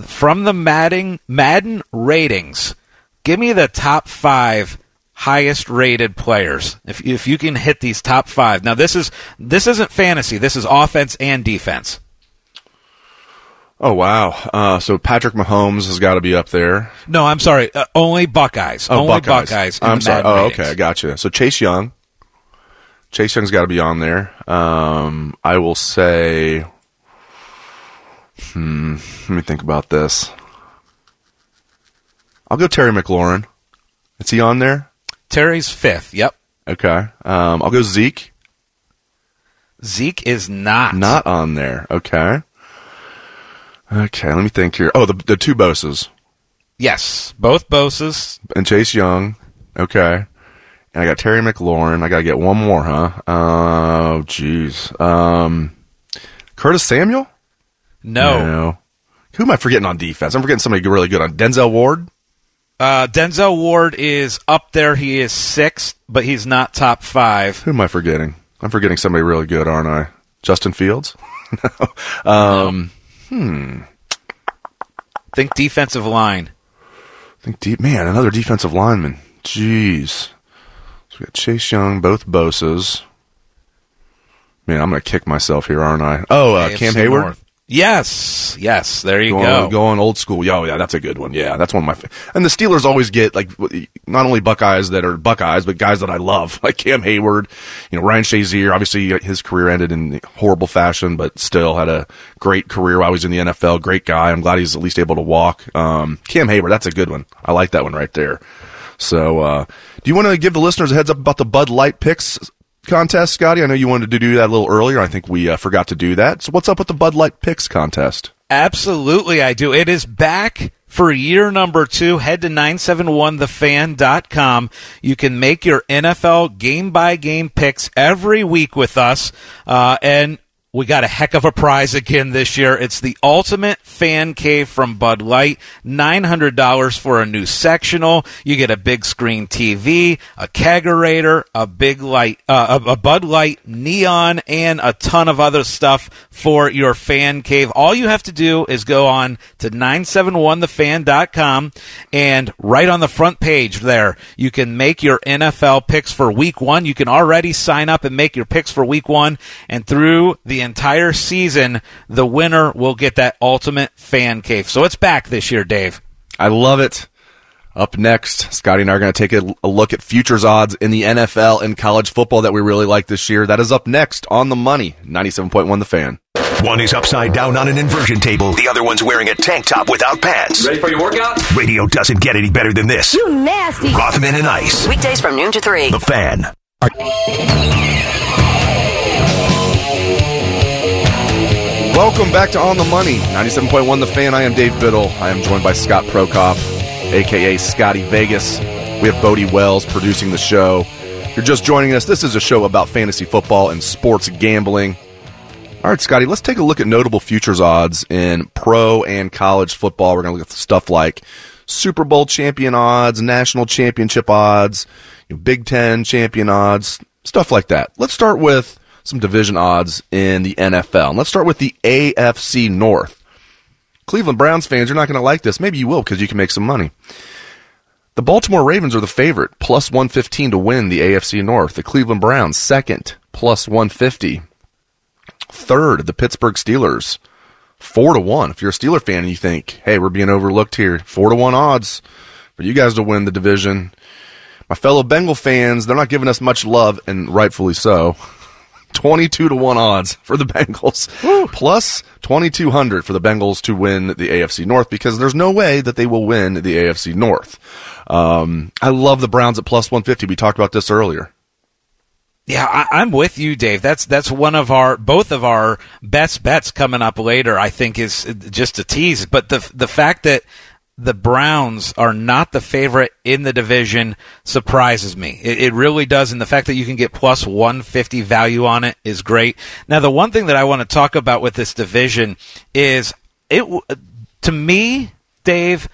from the Madden Madden ratings. Give me the top five highest rated players. If if you can hit these top five. Now this is this isn't fantasy. This is offense and defense. Oh wow! Uh, so Patrick Mahomes has got to be up there. No, I'm sorry. Uh, only Buckeyes. Oh, only Buckeyes. Buckeyes I'm sorry. Oh, ratings. okay, I gotcha. So Chase Young. Chase Young's got to be on there. Um, I will say. Hmm. Let me think about this. I'll go Terry McLaurin. Is he on there? Terry's fifth. Yep. Okay. Um, I'll go Zeke. Zeke is not. Not on there. Okay. Okay, let me think here. Oh, the the two Bosas Yes, both Bosas. and Chase Young. Okay. And I got Terry McLaurin. I got to get one more, huh? Oh, jeez. Um, Curtis Samuel? No. Who am I forgetting on defense? I'm forgetting somebody really good on Denzel Ward. Uh, Denzel Ward is up there. He is sixth, but he's not top five. Who am I forgetting? I'm forgetting somebody really good, aren't I? Justin Fields? [LAUGHS] no. Um, hmm. Think defensive line. think deep man, another defensive lineman. Jeez. So we got Chase Young, both Bosas. Man, I'm gonna kick myself here, aren't I? Oh, uh, Cam Heyward. North. Yes, yes. There you Going, go. going old school. Yeah, oh, yeah, that's a good one. Yeah, that's one of my. Fa- and the Steelers always get like not only Buckeyes that are Buckeyes, but guys that I love, [LAUGHS] like Cam Heyward. You know, Ryan Shazier. Obviously, his career ended in horrible fashion, but still had a great career while he was in the NFL. Great guy. I'm glad he's at least able to walk. Um, Cam Heyward. That's a good one. I like that one right there. So, uh, do you want to give the listeners a heads up about the Bud Light picks contest, Scotty? I know you wanted to do that a little earlier. I think we uh, forgot to do that. So, what's up with the Bud Light picks contest? Absolutely, I do. It is back for year number two. Head to 971thefan.com. You can make your NFL game by game picks every week with us. Uh, and we got a heck of a prize again this year. It's the ultimate fan cave from Bud Light. $900 for a new sectional. You get a big screen TV, a kegerator, a big light, uh, a, Bud Light neon, and a ton of other stuff for your fan cave. All you have to do is go on to 971thefan.com and right on the front page there, you can make your NFL picks for week one. You can already sign up and make your picks for week one. And through the entire season, the winner will get that ultimate fan cave. So it's back this year, Dave. I love it. Up next, Scotty and I are going to take a, a look at futures odds in the NFL and college football that we really like this year. That is up next on the money. 97.1 The Fan. One is upside down on an inversion table. The other one's wearing a tank top without pants. Ready for your workout? Radio doesn't get any better than this. You nasty. Rothman and Ice. Weekdays from noon to 3. The Fan. Welcome back to On the Money, 97.1 The Fan. I am Dave Biddle. I am joined by Scott Prokop, aka Scotty Vegas. We have Bodie Wells producing the show. You're just joining us, this is a show about fantasy football and sports gambling. All right, Scotty, let's take a look at notable futures odds in pro and college football. We're going to look at stuff like Super Bowl champion odds, national championship odds, Big Ten champion odds, stuff like that. Let's start with some division odds in the NFL. And let's start with the AFC North. Cleveland Browns fans, you're not going to like this. Maybe you will because you can make some money. The Baltimore Ravens are the favorite, plus 115 to win the AFC North. The Cleveland Browns, second, plus 150. Third, the Pittsburgh Steelers, four to one. If you're a Steeler fan and you think, hey, we're being overlooked here, four to one odds for you guys to win the division. My fellow Bengal fans, they're not giving us much love, and rightfully so. 22 to 1 odds for the [LAUGHS] Bengals, plus 2200 for the Bengals to win the AFC North because there's no way that they will win the AFC North. Um, I love the Browns at plus 150. We talked about this earlier. Yeah, I, am with you, Dave. That's that's one of our both of our best bets coming up later. I think is just a tease, but the the fact that the Browns are not the favorite in the division surprises me. It, it, really does, and the fact that you can get plus 150 value on it is great. Now, the one thing that I want to talk about with this division is it. To me, Dave,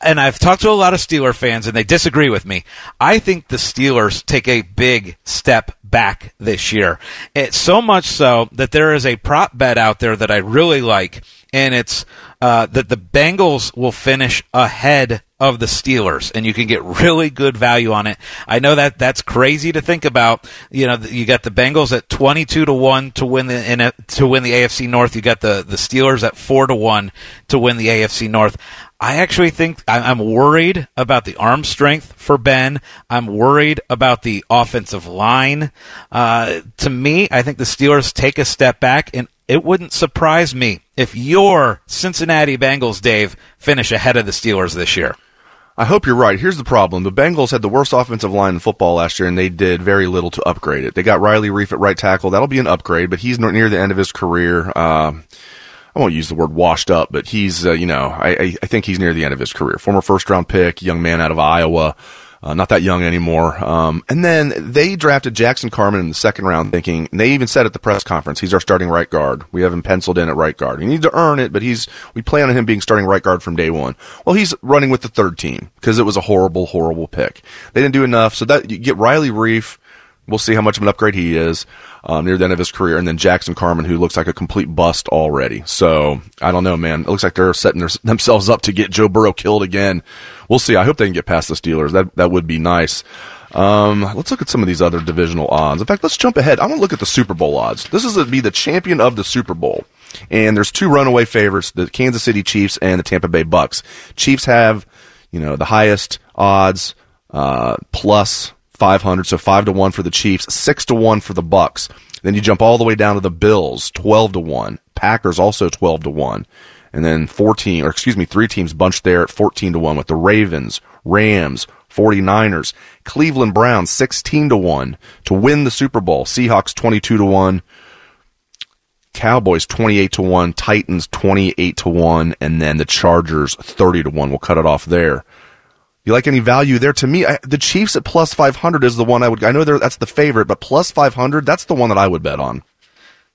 and I've talked to a lot of Steeler fans, and they disagree with me. I think the Steelers take a big step back this year. It's so much so that there is a prop bet out there that I really like, and it's uh, that the Bengals will finish ahead of the Steelers, and you can get really good value on it. I know that that's crazy to think about. You know, you got the Bengals at twenty-two to one to win the a, to win the AFC North. You got the the Steelers at four to one to win the AFC North. I actually think I'm worried about the arm strength for Ben. I'm worried about the offensive line. Uh, to me, I think the Steelers take a step back, and it wouldn't surprise me if your Cincinnati Bengals, Dave, finish ahead of the Steelers this year. I hope you're right. Here's the problem. The Bengals had the worst offensive line in football last year, and they did very little to upgrade it. They got Riley Reiff at right tackle. That'll be an upgrade, but he's near the end of his career. Uh, I won't use the word washed up, but he's, uh, you know, I, I think he's near the end of his career. Former first round pick, young man out of Iowa. Uh, not that young anymore. Um, and then they drafted Jackson Carman in the second round, thinking and they even said at the press conference he's our starting right guard. We have him penciled in at right guard. He needs to earn it, but he's we plan on him being starting right guard from day one. Well, he's running with the third team because it was a horrible, horrible pick. They didn't do enough, so that you get Riley Reiff. We'll see how much of an upgrade he is um, near the end of his career, and then Jackson Carman, who looks like a complete bust already. So I don't know, man. It looks like they're setting their, [LAUGHS] themselves up to get Joe Burrow killed again. We'll see. I hope they can get past the Steelers. That that would be nice. Um, let's look at some of these other divisional odds. In fact, let's jump ahead. I want to look at the Super Bowl odds. This is to be the champion of the Super Bowl. And there's two runaway favorites, the Kansas City Chiefs and the Tampa Bay Bucks. Chiefs have, you know, the highest odds, uh, plus 500, so 5 to 1 for the Chiefs, 6 to 1 for the Bucks. Then you jump all the way down to the Bills, 12 to 1. Packers also 12 to 1. And then 14, or excuse me, three teams bunched there at 14 to 1 with the Ravens, Rams, 49ers, Cleveland Browns 16 to 1 to win the Super Bowl, Seahawks 22 to 1, Cowboys 28 to 1, Titans 28 to 1, and then the Chargers 30 to 1. We'll cut it off there. You like any value there? To me, I, the Chiefs at plus 500 is the one I would. I know that's the favorite, but plus 500, that's the one that I would bet on.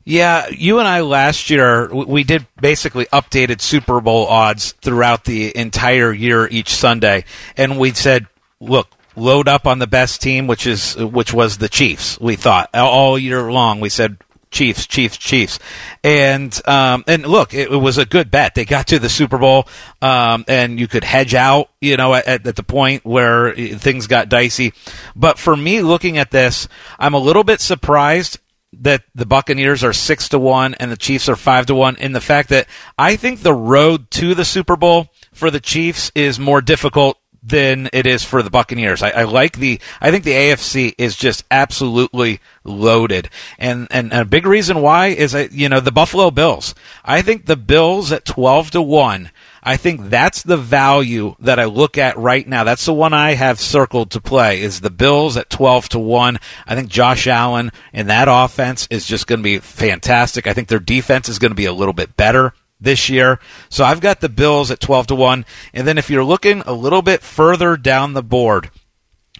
Yeah, you and I last year we did basically updated Super Bowl odds throughout the entire year each Sunday, and we said, look, load up on the best team, which is which was the Chiefs. We thought all year long. We said Chiefs, Chiefs, Chiefs, and um, and look, it, it, was a good bet. They got to the Super Bowl, um, and you could hedge out, you know, at, at the point where things got dicey. But for me, looking at this, I'm a little bit surprised that the Buccaneers are six to one and the Chiefs are five to one. In the fact that I think the road to the Super Bowl for the Chiefs is more difficult than it is for the Buccaneers. I, I, like the. I think the AFC is just absolutely loaded, and, and a big reason why is I, you know the Buffalo Bills. I think the Bills at twelve to one. I think that's the value that I look at right now. That's the one I have circled to play. Is the Bills at twelve to one? I think Josh Allen and that offense is just going to be fantastic. I think their defense is going to be a little bit better this year. So I've got the Bills at 12 to 1. And then if you're looking a little bit further down the board,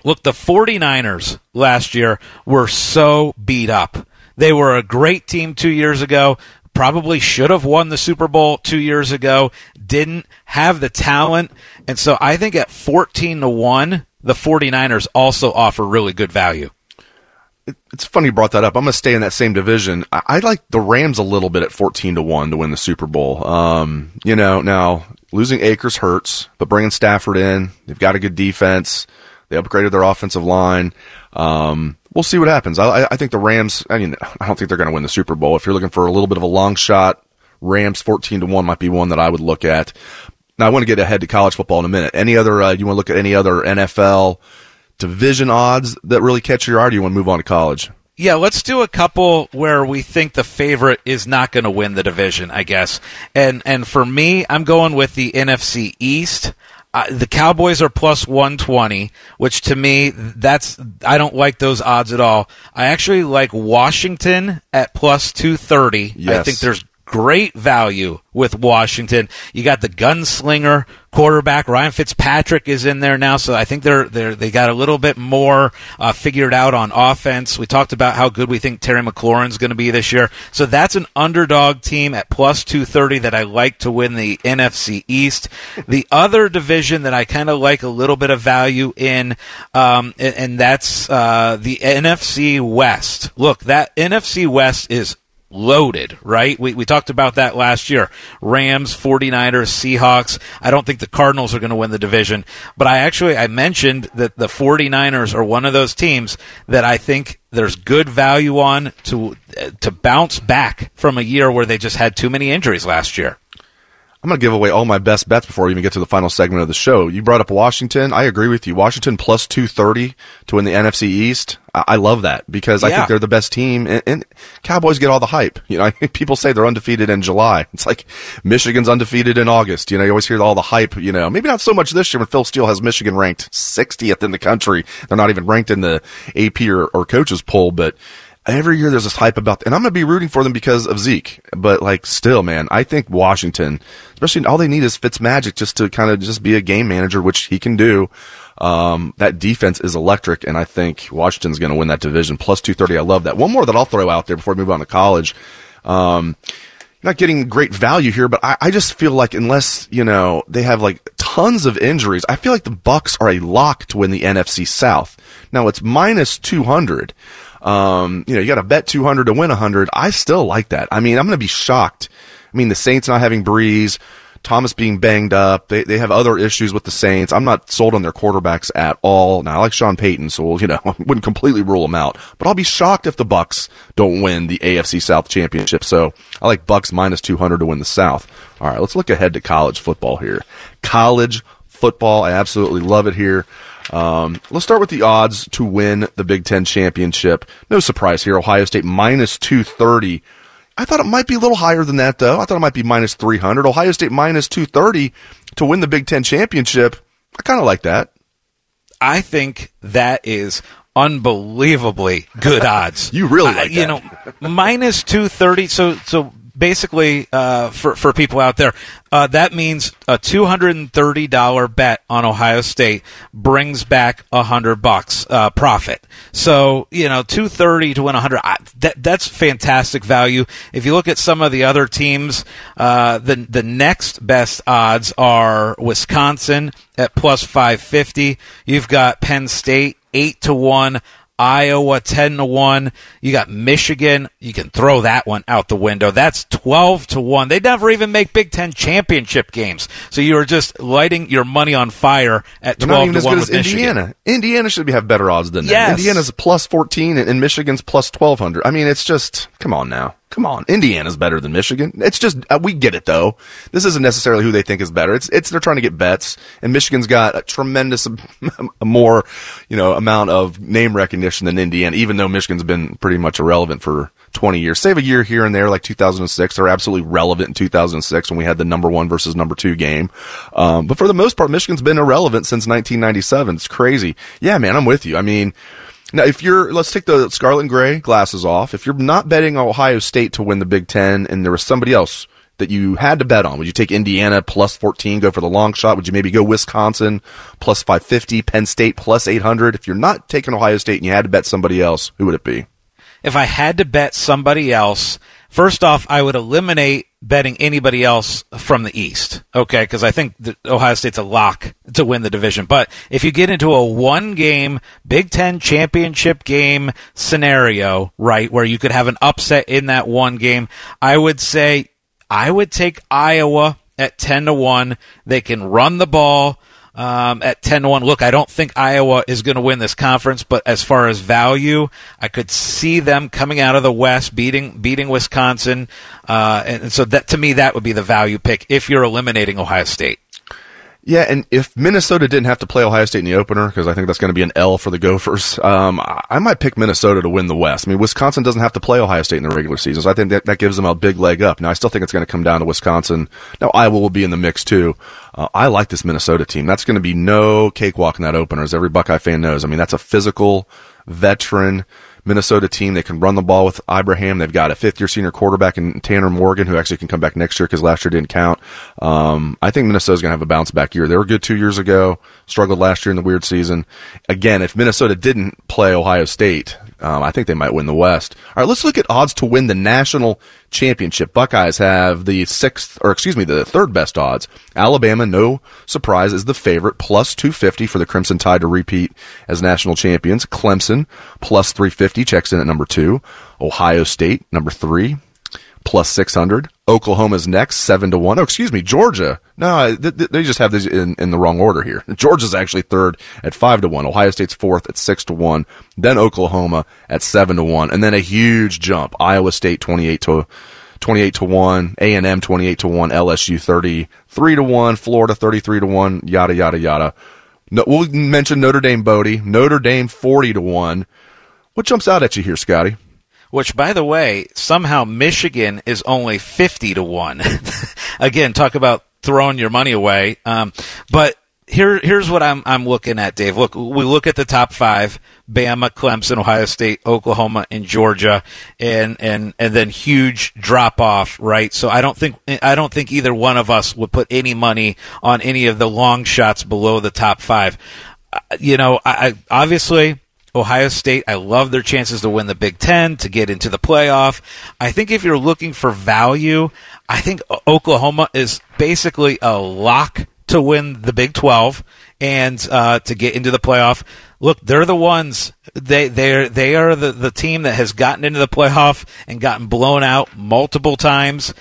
look, the 49ers last year were so beat up. They were a great team two years ago. Probably should have won the Super Bowl two years ago. Didn't have the talent. And so I think at 14 to 1, the 49ers also offer really good value it's funny you brought that up. I'm going to stay in that same division. I, I, like the Rams a little bit at 14 to 1 to win the Super Bowl. Um, you know, now losing Akers hurts, but bringing Stafford in, they've got a good defense. They upgraded their offensive line. Um, we'll see what happens. I, I think the Rams, I mean, I don't think they're going to win the Super Bowl. If you're looking for a little bit of a long shot, Rams 14 to 1 might be one that I would look at. Now, I want to get ahead to college football in a minute. Any other, uh, you want to look at any other NFL division odds that really catch your eye, or do you want to move on to college? Yeah, let's do a couple where we think the favorite is not going to win the division, I guess. And and for me, I'm going with the NFC East. Uh, the Cowboys are plus 120, which to me, that's I don't like those odds at all. I actually like Washington at plus 230. Yes. I think there's great value with Washington. You got the gunslinger quarterback Ryan Fitzpatrick is in there now, so I think they're they they got a little bit more uh, figured out on offense. We talked about how good we think Terry McLaurin's going to be this year, so that's an underdog team at plus two thirty that I like to win the NFC East. the [LAUGHS] other division that I kind of like a little bit of value in, um, and, and, that's uh, the NFC West. Look, that NFC West is loaded, right? We, we talked about that last year. Rams, 49ers, Seahawks. I don't think the Cardinals are going to win the division, but I actually, I mentioned that the 49ers are one of those teams that I think there's good value on to, to bounce back from a year where they just had too many injuries last year. I'm going to give away all my best bets before we even get to the final segment of the show. You brought up Washington. I agree with you. Washington plus 230 to win the NFC East. I, love that because yeah. I think they're the best team and, and, Cowboys get all the hype. You know, [LAUGHS] people say they're undefeated in July. It's like Michigan's undefeated in August. You know, you always hear all the hype, you know, maybe not so much this year when Phil Steele has Michigan ranked 60th in the country. They're not even ranked in the AP or, or coaches poll, but every year there's this hype about, and I'm going to be rooting for them because of Zeke. But like, still, man, I think Washington, especially all they need is Fitz magic just to kind of just be a game manager, which he can do. Um, that defense is electric, and I think Washington's going to win that division. Plus 230. I love that. One more that I'll throw out there before we move on to college. Um, not getting great value here, but I, I, just feel like unless, you know, they have like tons of injuries, I feel like the Bucks are a lock to win the NFC South. Now it's minus 200. Um, you know, you got to bet 200 to win 100. I still like that. I mean, I'm going to be shocked. I mean, the Saints not having Brees, Thomas being banged up. They, they have other issues with the Saints. I'm not sold on their quarterbacks at all. Now, I like Sean Payton, so, you know, [LAUGHS] I wouldn't completely rule them out, but I'll be shocked if the Bucks don't win the AFC South championship. So I like Bucks minus 200 to win the South. All right, let's look ahead to college football here. College football. I absolutely love it here. Um, let's start with the odds to win the Big Ten championship. No surprise here. Ohio State minus 230. I thought it might be a little higher than that, though. I thought it might be minus 300. Ohio State minus 230 to win the Big Ten championship. I kind of like that. I think that is unbelievably good [LAUGHS] odds. you really like uh, You know, minus 230. So, so basically, uh, for for people out there, uh, that means a two hundred and thirty dollar bet on Ohio State brings back a hundred bucks uh, profit. So you know, two thirty to win a hundred. That that's fantastic value. If you look at some of the other teams, uh, the the next best odds are Wisconsin at plus five fifty. You've got Penn State eight to one. Iowa 10 to 1. You got Michigan. You can throw that one out the window. That's 12 to 1. They never even make Big 10 championship games. So you are just lighting your money on fire at 12 to 1 with Indiana. Michigan. Indiana should have better odds than yes. that. Indiana's plus 14 and Michigan's plus 1200. I mean, it's just, come on now. Come on, Indiana's better than Michigan. It's just uh, we get it though. This isn't necessarily who they think is better. It's it's they're trying to get bets, and Michigan's got a tremendous [LAUGHS] more, you know, amount of name recognition than Indiana. Even though Michigan's been pretty much irrelevant for 20 years, save a year here and there, like 2006. They're absolutely relevant in 2006 when we had the number one versus number two game. Um, but for the most part, Michigan's been irrelevant since 1997. It's crazy. Yeah, man, I'm with you. I mean. Now, if you're, let's take the scarlet and gray glasses off. If you're not betting Ohio State to win the Big Ten and there was somebody else that you had to bet on, would you take Indiana plus 14, go for the long shot? Would you maybe go Wisconsin plus 550, Penn State plus 800? If you're not taking Ohio State and you had to bet somebody else, who would it be? if I had to bet somebody else, first off, I would eliminate betting anybody else from the East. Okay, because I think Ohio State's a lock to win the division. But if you get into a one game Big Ten championship game scenario, right, where you could have an upset in that one game, I would say I would take Iowa at 10 to 1. They can run the ball um, at 10 1. Look, I don't think Iowa is going to win this conference, but as far as value, I could see them coming out of the West, beating beating Wisconsin. Uh, and so that to me, that would be the value pick if you're eliminating Ohio State. Yeah, and if Minnesota didn't have to play Ohio State in the opener, because I think that's going to be an L for the Gophers, um, I might pick Minnesota to win the West. I mean, Wisconsin doesn't have to play Ohio State in the regular season, so I think that, that gives them a big leg up. Now, I still think it's going to come down to Wisconsin. Now, Iowa will be in the mix too. Uh, I like this Minnesota team. That's going to be no cakewalk in that opener, as every Buckeye fan knows. I mean, that's a physical veteran Minnesota team. They can run the ball with Ibrahim. They've got a fifth year senior quarterback in Tanner Morgan, who actually can come back next year because last year didn't count. Um, I think Minnesota's going to have a bounce back year. They were good two years ago, struggled last year in the weird season. Again, if Minnesota didn't play Ohio State, um, I think they might win the West. All right, let's look at odds to win the national championship. Buckeyes have the sixth, or excuse me, the third best odds. Alabama, no surprise, is the favorite, plus 250 for the Crimson Tide to repeat as national champions. Clemson, plus 350, checks in at number two. Ohio State, number three, plus 600. Oklahoma's next, 7 to 1. Oh, excuse me, Georgia. No, they just have these in, in the wrong order here. [LAUGHS] Georgia's actually third at 5 to 1. Ohio State's fourth at 6 to 1. Then Oklahoma at 7 to 1. And then a huge jump. Iowa State 28 to 28 to 1, A&M 28 to 1, LSU 33 to 1, Florida 33 to 1, yada yada yada. No, we'll mention Notre Dame Bodie, Notre Dame 40 to 1. What jumps out at you here, Scotty? Which by the way, somehow Michigan is only 50 to 1. [LAUGHS] Again, talk about throwing your money away. Um, but here, here's what I'm, I'm looking at, Dave. Look, we look at the top five, Bama, Clemson, Ohio State, Oklahoma, and Georgia, and, and, and then huge drop off, right? So I don't think, I don't think either one of us would put any money on any of the long shots below the top five. Uh, you know, I, I obviously, Ohio State, I love their chances to win the Big Ten, to get into the playoff. I think if you're looking for value, I think Oklahoma is basically a lock to win the Big 12 and uh, to get into the playoff. Look, they're the ones. They they they are the the team that has gotten into the playoff and gotten blown out multiple times.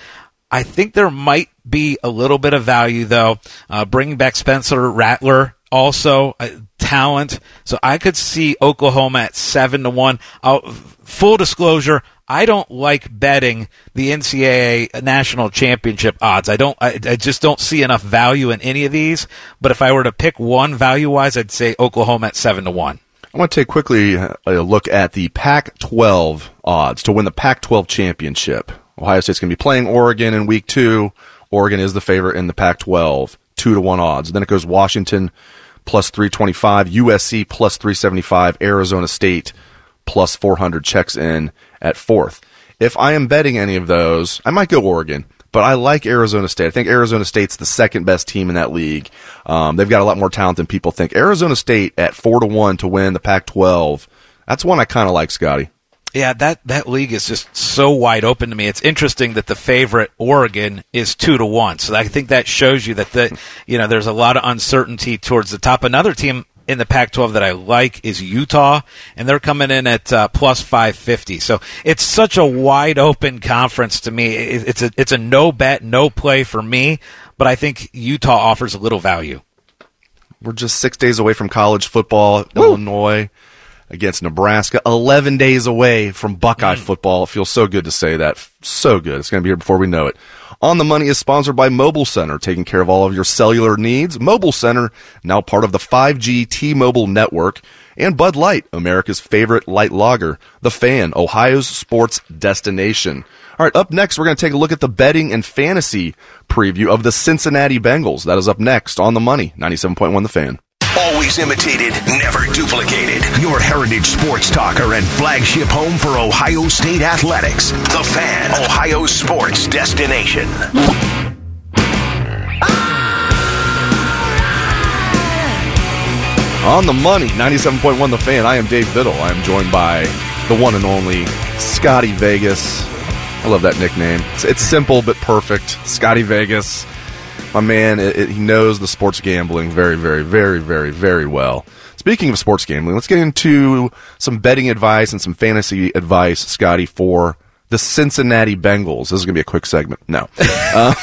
I think there might be a little bit of value though. Uh, bringing back Spencer Rattler also uh, talent. So I could see Oklahoma at seven to one. I'll, full disclosure, I don't like betting the NCAA national championship odds. I don't. I, I, just don't see enough value in any of these. But if I were to pick one value wise, I'd say Oklahoma at seven to one. I want to take quickly a look at the Pac-12 odds to win the Pac-12 championship. Ohio State's going to be playing Oregon in week two. Oregon is the favorite in the Pac-12, two to one odds. Then it goes Washington plus 325, USC plus 375, Arizona State plus 400 checks in at fourth. If I am betting any of those, I might go Oregon, but I like Arizona State. I think Arizona State's the second best team in that league. Um, they've got a lot more talent than people think. Arizona State at four to one to win the Pac-12. That's one I kind of like, Scotty. Yeah, that, that league is just so wide open to me. It's interesting that the favorite Oregon is two to one. So I think that shows you that the you know there's a lot of uncertainty towards the top. Another team in the Pac-12 that I like is Utah, and they're coming in at uh, plus 550. So it's such a wide open conference to me. It's a it's a no bet, no play for me, but I think Utah offers a little value. We're just six days away from college football, Woo! Illinois against Nebraska. 11 days away from Buckeye mm. football. It feels so good to say that. So good. It's going to be here before we know it. On the Money is sponsored by Mobile Center, taking care of all of your cellular needs. Mobile Center, now part of the 5G T-Mobile network. And Bud Light, America's favorite light lager. The Fan, Ohio's sports destination. All right, up next, we're going to take a look at the betting and fantasy preview of the Cincinnati Bengals. That is up next on the Money, 97.1 The Fan. Always imitated, never duplicated. Your heritage sports talker and flagship home for Ohio State athletics. The Fan, Ohio sports destination. On the money, 97.1 The Fan. I am Dave Biddle. I am joined by the one and only Scotty Vegas. I love that nickname. It's, it's simple but perfect. Scotty Vegas, my man. It, it, he knows the sports gambling very, very, very, very, very well. Speaking of sports gambling, let's get into some betting advice and some fantasy advice, Scotty, for the Cincinnati Bengals. This is going to be a quick segment. No. [LAUGHS] Uh,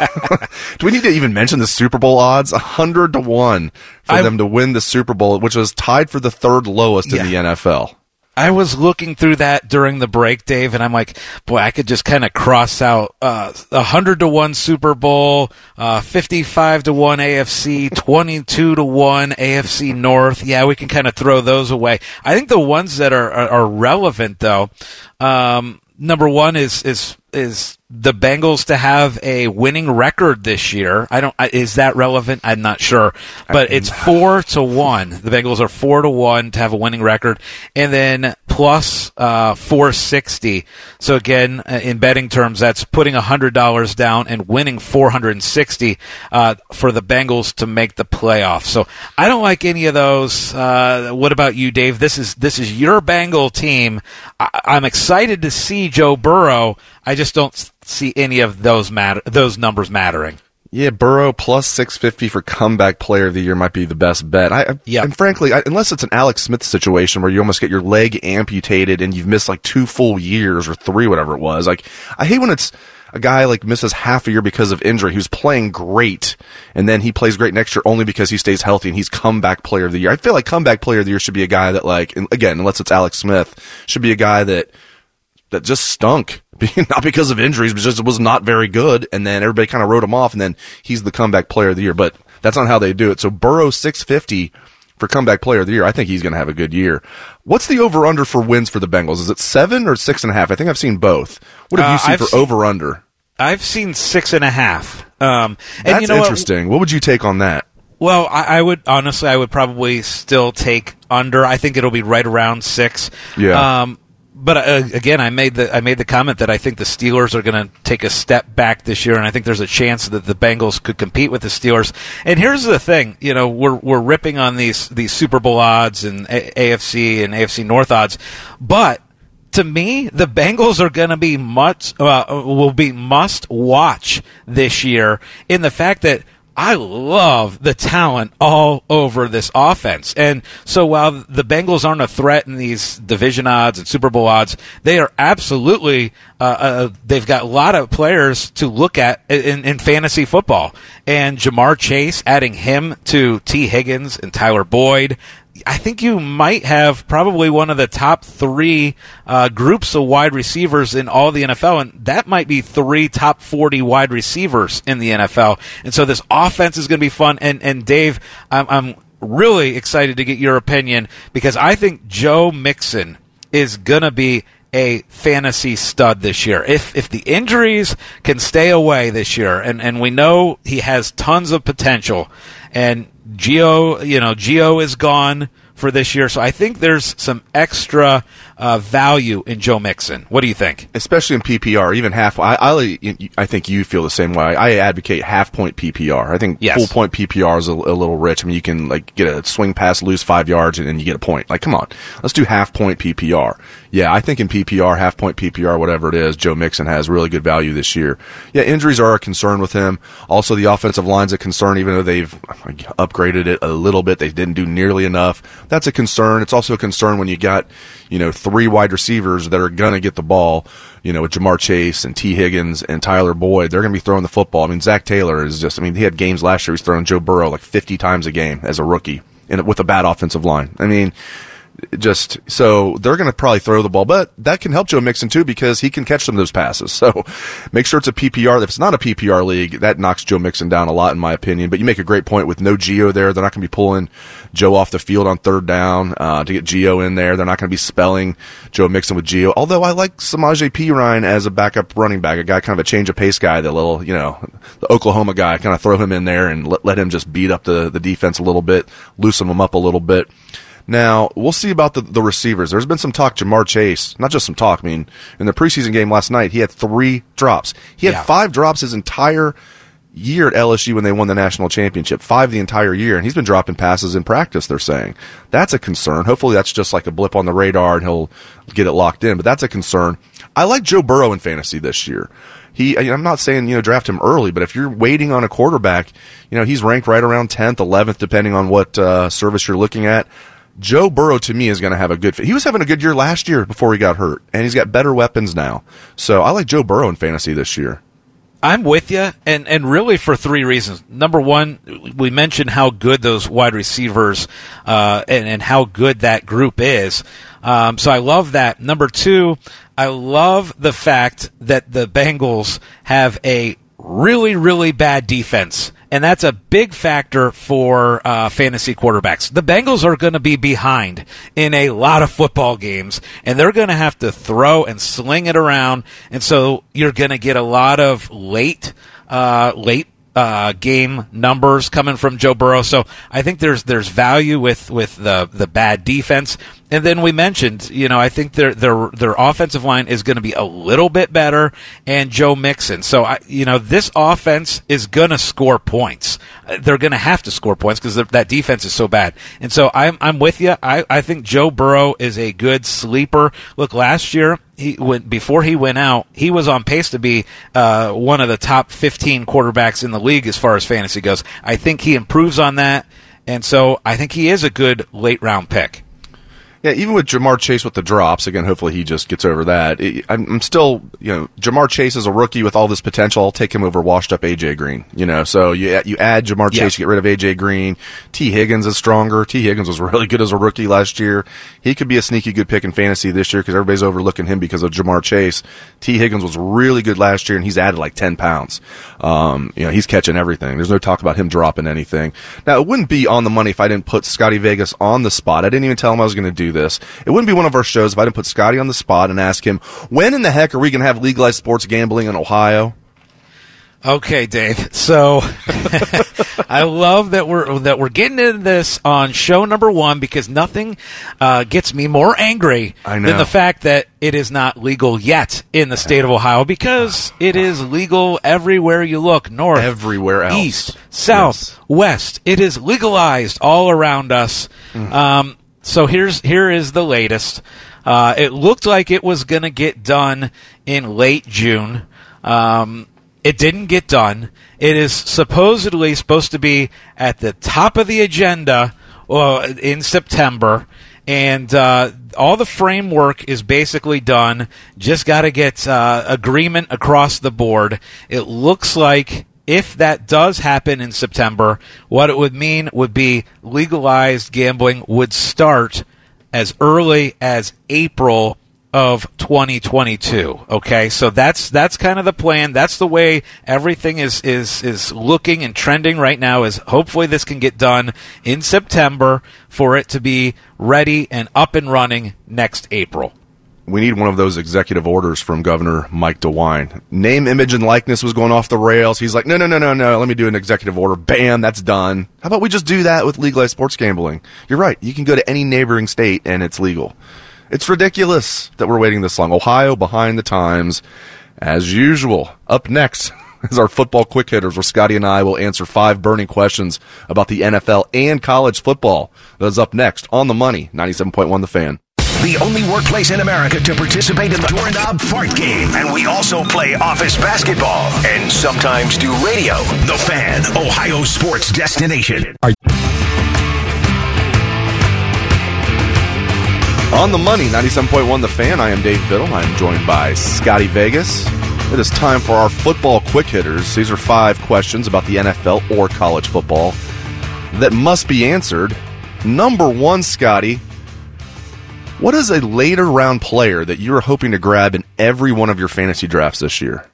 [LAUGHS] do we need to even mention the Super Bowl odds? 100 to 1 for I, them to win the Super Bowl, which was tied for the third lowest yeah. in the NFL. I was looking through that during the break, Dave, and I'm like, boy, I could just kind of cross out uh, a hundred to one Super Bowl, uh, fifty-five to one AFC, [LAUGHS] twenty-two to one AFC North. Yeah, we can kind of throw those away. I think the ones that are are, are relevant though. Um, number one is is is the Bengals to have a winning record this year. I don't. Is that relevant? I'm not sure, but it's [LAUGHS] four to one. The Bengals are four to one to have a winning record, and then plus uh, 460. So again, uh, in betting terms, that's putting hundred dollars down and winning 460 uh, for the Bengals to make the playoffs. So I don't like any of those. Uh, what about you, Dave? This is this is your Bengal team. I- I'm excited to see Joe Burrow. I just don't see any of those matter those numbers mattering. Yeah, Burrow plus 650 for comeback player of the year might be the best bet. I, yeah. And frankly, I, unless it's an Alex Smith situation where you almost get your leg amputated and you've missed like two full years or three, whatever it was. Like, I hate when it's a guy like misses half a year because of injury who's playing great and then he plays great next year only because he stays healthy and he's comeback player of the year. I feel like comeback player of the year should be a guy that like, again, unless it's Alex Smith, should be a guy that, that just stunk [LAUGHS] not because of injuries, but just it was not very good. And then everybody kind of wrote him off, and then he's the comeback player of the year. But that's not how they do it. So Burrow 650 for comeback player of the year. I think he's going to have a good year. What's the over under for wins for the Bengals? Is it seven or six and a half? I think I've seen both. What have uh, you seen I've for over under? I've seen six and a half. Um, and That's you know interesting. What? what? would you take on that? Well, I, I, would honestly, I would probably still take under. I think it'll be right around six. Yeah. Um, but uh, again, I made the I made the comment that I think the Steelers are going to take a step back this year, and I think there's a chance that the Bengals could compete with the Steelers. And here's the thing, you know, we're we're ripping on these these Super Bowl odds and a- AFC and AFC North odds, but to me, the Bengals are going to be much uh, will be must watch this year in the fact that I love the talent all over this offense. And so while the Bengals aren't a threat in these division odds and Super Bowl odds, they are absolutely, uh, uh, they've got a lot of players to look at in, in fantasy football. And Ja'Marr Chase, adding him to Tee Higgins and Tyler Boyd, I think you might have probably one of the top three uh, groups of wide receivers in all the NFL, and that might be three top 40 wide receivers in the NFL. And so this offense is going to be fun. And, and Dave, I'm, I'm really excited to get your opinion because I think Joe Mixon is going to be a fantasy stud this year. If if the injuries can stay away this year, and, and we know he has tons of potential, and Gio, you know, Gio is gone for this year. So I think there's some extra uh, value in Joe Mixon. What do you think? Especially in PPR, even half. I, I, I think you feel the same way. I advocate half point PPR. I think yes. full point PPR is a, a, little rich. I mean, you can like get a swing pass, lose five yards, and, and you get a point. Like, come on, let's do half point PPR. Yeah, I think in PPR, half point PPR, whatever it is, Joe Mixon has really good value this year. Yeah, injuries are a concern with him. Also, the offensive line's a concern, even though they've upgraded it a little bit. They didn't do nearly enough. That's a concern. It's also a concern when you got, you know, three wide receivers that are going to get the ball, you know, with Ja'Marr Chase and Tee Higgins and Tyler Boyd. They're going to be throwing the football. I mean, Zac Taylor is just, I mean, he had games last year. He's throwing Joe Burrow like 50 times a game as a rookie and with a bad offensive line. I mean, just so they're going to probably throw the ball, but that can help Joe Mixon too because he can catch some of those passes. [LAUGHS] So make sure it's a PPR. If it's not a PPR league, that knocks Joe Mixon down a lot in my opinion. But you make a great point with no Gio there. They're not going to be pulling Joe off the field on third down uh, to get Gio in there. They're not going to be spelling Joe Mixon with Gio. Although I like Samaje Perine as a backup running back, a guy kind of a change of pace guy, the little you know the Oklahoma guy. Kind of throw him in there and let, let him just beat up the the defense a little bit, loosen them up a little bit. Now, we'll see about the, the receivers. There's been some talk, Ja'Marr Chase, not just some talk. I mean, in the preseason game last night, he had three drops. He had yeah. five drops his entire year at LSU when they won the national championship, five the entire year, and he's been dropping passes in practice. They're saying that's a concern. Hopefully, that's just like a blip on the radar, and he'll get it locked in. But that's a concern. I like Joe Burrow in fantasy this year. He, I'm not saying you know draft him early, but if you're waiting on a quarterback, you know he's ranked right around 10th, 11th, depending on what uh, service you're looking at. Joe Burrow to me is going to have a good. fit. He was having a good year last year before he got hurt, and he's got better weapons now. So I like Joe Burrow in fantasy this year. I'm with you, and and really for three reasons. Number one, we mentioned how good those wide receivers uh, and and how good that group is. Um, so I love that. Number two, I love the fact that the Bengals have a really really bad defense and that's a big factor for uh, fantasy quarterbacks. The Bengals are going to be behind in a lot of football games, and they're going to have to throw and sling it around, and so you're going to get a lot of late, uh, late uh, game numbers coming from Joe Burrow. So I think there's there's value with with the the bad defense. And then we mentioned, you know, I think their their their offensive line is going to be a little bit better, and Joe Mixon. So I, you know, this offense is going to score points. They're going to have to score points because that defense is so bad. And so I'm I'm with you. I I think Joe Burrow is a good sleeper. Look, last year he went before he went out, he was on pace to be uh, one of the top 15 quarterbacks in the league as far as fantasy goes. I think he improves on that, and so I think he is a good late round pick. Yeah, even with Ja'Marr Chase with the drops, again, hopefully he just gets over that. I'm still, you know, Ja'Marr Chase is a rookie with all this potential. I'll take him over washed up AJ Green. You know, so you you add Ja'Marr yeah. Chase, you get rid of AJ Green. Tee Higgins is stronger. Tee Higgins was [LAUGHS] really good as a rookie last year. He could be a sneaky good pick in fantasy this year because everybody's overlooking him because of Ja'Marr Chase. Tee Higgins was really good last year and he's added like 10 pounds. Um, you know, he's catching everything. There's no talk about him dropping anything. Now, it wouldn't be on the money if I didn't put Scotty Vegas on the spot. I didn't even tell him I was going to do this. It wouldn't be one of our shows if I didn't put Scotty on the spot and ask him, when in the heck are we going to have legalized sports gambling in Ohio? Okay, Dave. So [LAUGHS] I love that we're that we're getting into this on show number one because nothing uh, gets me more angry than the fact that it is not legal yet in the state of Ohio because it is legal everywhere you look north, everywhere else, east, south, yes. west. It is legalized all around us. Mm. Um, so here's here is the latest. Uh, it looked like it was going to get done in late June. Um, it didn't get done. It is supposedly supposed to be at the top of the agenda uh, in September, and uh, all the framework is basically done. Just got to get uh, agreement across the board. It looks like if that does happen in September, what it would mean would be legalized gambling would start as early as April of 2022. Okay, so that's that's kind of the plan. That's the way everything is is is looking and trending right now. Is hopefully this can get done in September for it to be ready and up and running next April we need one of those executive orders from Governor Mike DeWine. Name, image, and likeness was going off the rails. He's like, no, no, no, no, no. Let me do an executive order. Bam, that's done. How about we just do that with legalized sports gambling? You're right. You can go to any neighboring state and it's legal. It's ridiculous that we're waiting this long. Ohio behind the times, as usual. Up next [LAUGHS] is our football quick hitters, where Scotty and I will answer five burning questions about the NFL and college football. That's up next on the money, 97.1 The Fan the only workplace in America to participate in the doorknob fart game. And we also play office basketball and sometimes do radio. The Fan, Ohio sports destination. On the money, 97.1 The Fan. I am Dave Biddle. I'm joined by Scotty Vegas. It is time for our football quick hitters. These are five questions about the NFL or college football that must be answered. Number one, Scotty, what is a later round player that you're hoping to grab in every one of your fantasy drafts this year?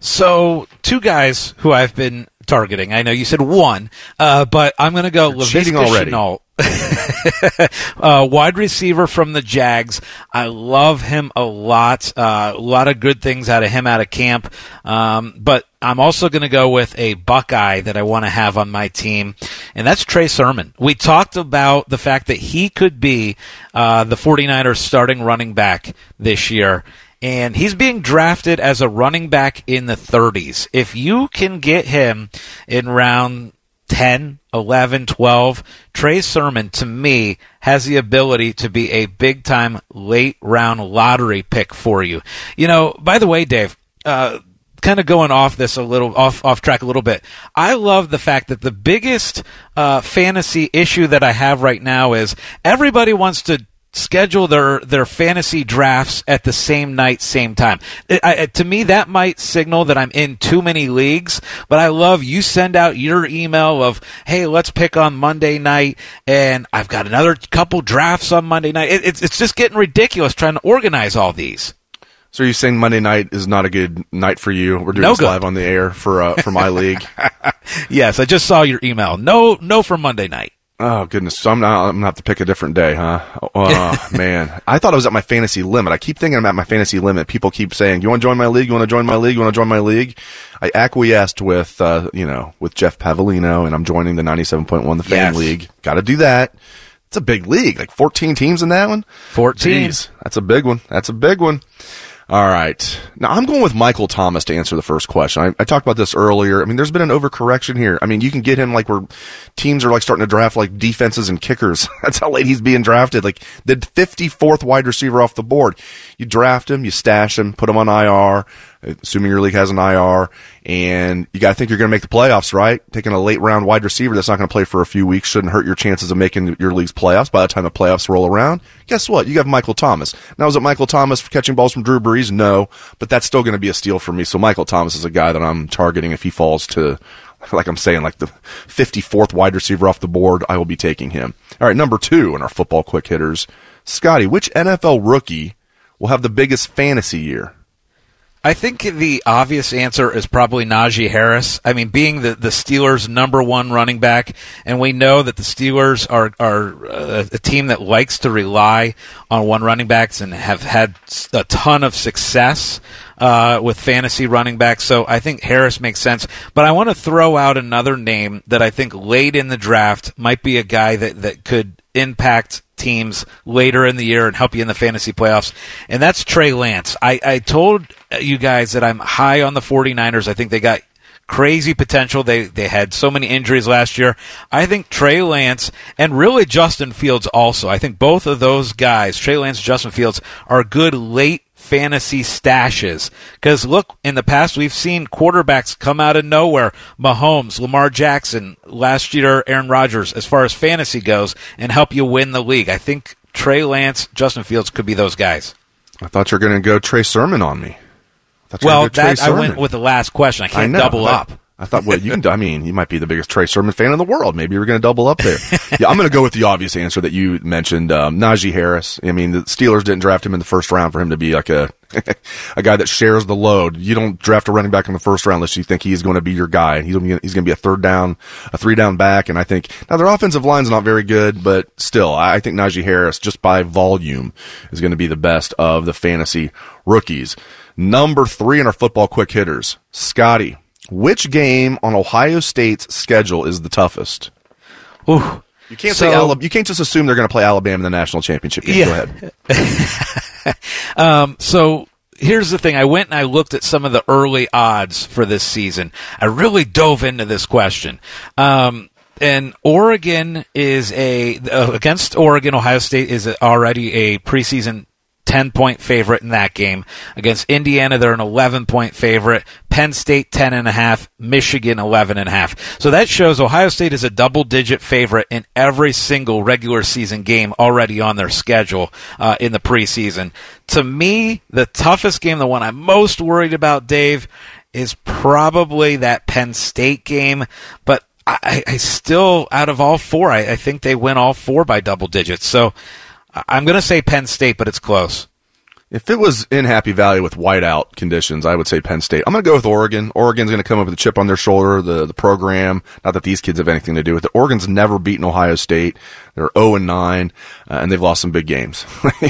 So, two guys who I've been targeting. I know you said one, uh, but I'm going to go Laviska Shenault. [LAUGHS] uh, wide receiver from the Jags. I love him a lot. Uh, a lot of good things out of him out of camp. Um, but I'm also going to go with a Buckeye that I want to have on my team, and that's Trey Sermon. We talked about the fact that he could be uh, the 49ers starting running back this year. and he's being drafted as a running back in the 30s. If you can get him in round 10, 11, 12, Trey Sermon, to me, has the ability to be a big time late round lottery pick for you. You know, by the way, Dave, uh, kind of going off this a little off off track a little bit. I love the fact that the biggest uh, fantasy issue that I have right now is everybody wants to schedule their their fantasy drafts at the same night, same time. It, I, to me, that might signal that I'm in too many leagues. But I love you send out your email of, "Hey, let's pick on Monday night," and I've got another couple drafts on Monday night. It, it's it's just getting ridiculous trying to organize all these. So are you saying Monday night is not a good night for you? We're doing No this good. live on the air for uh, for my [LAUGHS] league. Yes, I just saw your email. No, no for Monday night. Oh goodness! So I'm not. I'm gonna have to pick a different day, huh? Oh [LAUGHS] man, I thought I was at my fantasy limit. I keep thinking I'm at my fantasy limit. People keep saying, "You want to join my league? You want to join my league? You want to join my league?" I acquiesced with, uh, you know, with Jeff Pavolino, and I'm joining the 97.1 the Fan Yes. League. Got to do that. It's a big league, like 14 teams in that one. 14. Jeez, that's a big one. That's a big one. All right. Now I'm going with Michael Thomas to answer the first question. I, I talked about this earlier. I mean, there's been an overcorrection here. I mean, you can get him like where teams are like starting to draft like defenses and kickers. [LAUGHS] That's how late he's being drafted. Like the 54th wide receiver off the board. You draft him, you stash him, put him on IR, assuming your league has an IR, and you got to think you're going to make the playoffs, right? Taking a late round wide receiver that's not going to play for a few weeks shouldn't hurt your chances of making your league's playoffs. By the time the playoffs roll around, guess what? You have Michael Thomas. Now, is it Michael Thomas catching balls from Drew Brees? No, but that's still going to be a steal for me. So Michael Thomas is a guy that I'm targeting if he falls to, [LAUGHS] like I'm saying, like the 54th wide receiver off the board. I will be taking him. All right, number two in our football quick hitters, Scotty. Which NFL rookie will have the biggest fantasy year? I think the obvious answer is probably Najee Harris. I mean, being the, the Steelers' number one running back, and we know that the Steelers are are uh, a team that likes to rely on one running backs and have had a ton of success uh, with fantasy running backs. So I think Harris makes sense. But I want to throw out another name that I think late in the draft might be a guy that, that could impact teams later in the year and help you in the fantasy playoffs. And that's Trey Lance. I, I told you guys that I'm high on the 49ers. I think they got crazy potential. They they had so many injuries last year. I think Trey Lance and really Justin Fields also. I think both of those guys, Trey Lance, and Justin Fields, are good late fantasy stashes. Because look, in the past we've seen quarterbacks come out of nowhere. Mahomes, Lamar Jackson, last year Aaron Rodgers, as far as fantasy goes, and help you win the league. I think Trey Lance, Justin Fields could be those guys. I thought you were going to go Trey Sermon on me. I Well, gonna go Trey that I went with the last question. I I can't know. double I- up. I thought, well, you can. I mean, you might be the biggest Trey Sermon fan in the world. Maybe you're going to double up there. [LAUGHS] yeah, I'm going to go with the obvious answer that you mentioned, um, Najee Harris. I mean, the Steelers didn't draft him in the first round for him to be like a [LAUGHS] a guy that shares the load. You don't draft a running back in the first round unless you think he's going to be your guy. He's going to be, he's going to be a third down, a three down back. And I think now their offensive line's not very good, but still, I I think Najee Harris, just by volume, is going to be the best of the fantasy rookies. Number three in our football quick hitters, Scotty. Which game on Ohio State's schedule is the toughest? Ooh. You can't So- say Alabama. You can't just assume they're going to play Alabama in the national championship game. Yeah. Go ahead. [LAUGHS] Um, so here's the thing. I went and I looked at some of the early odds for this season. I really dove into this question. Um, and Oregon is a uh, against Oregon. Ohio State is already a preseason 10 point favorite in that game. Against Indiana, they're an 11 point favorite. Penn State 10 and a half, Michigan 11 and a half. So that shows Ohio State is a double digit favorite in every single regular season game already on their schedule uh, in the preseason. To me, the toughest game, the one I'm most worried about, Dave, is probably that Penn State game, but I, I still, out of all four, I, I think they win all four by double digits. So I'm going to say Penn State, but it's close. If it was in Happy Valley with whiteout conditions, I would say Penn State. I'm going to go with Oregon. Oregon's going to come up with a chip on their shoulder. The the program, not that these kids have anything to do with it. Oregon's never beaten Ohio State. They're 0 and 9, uh, and they've lost some big games. [LAUGHS]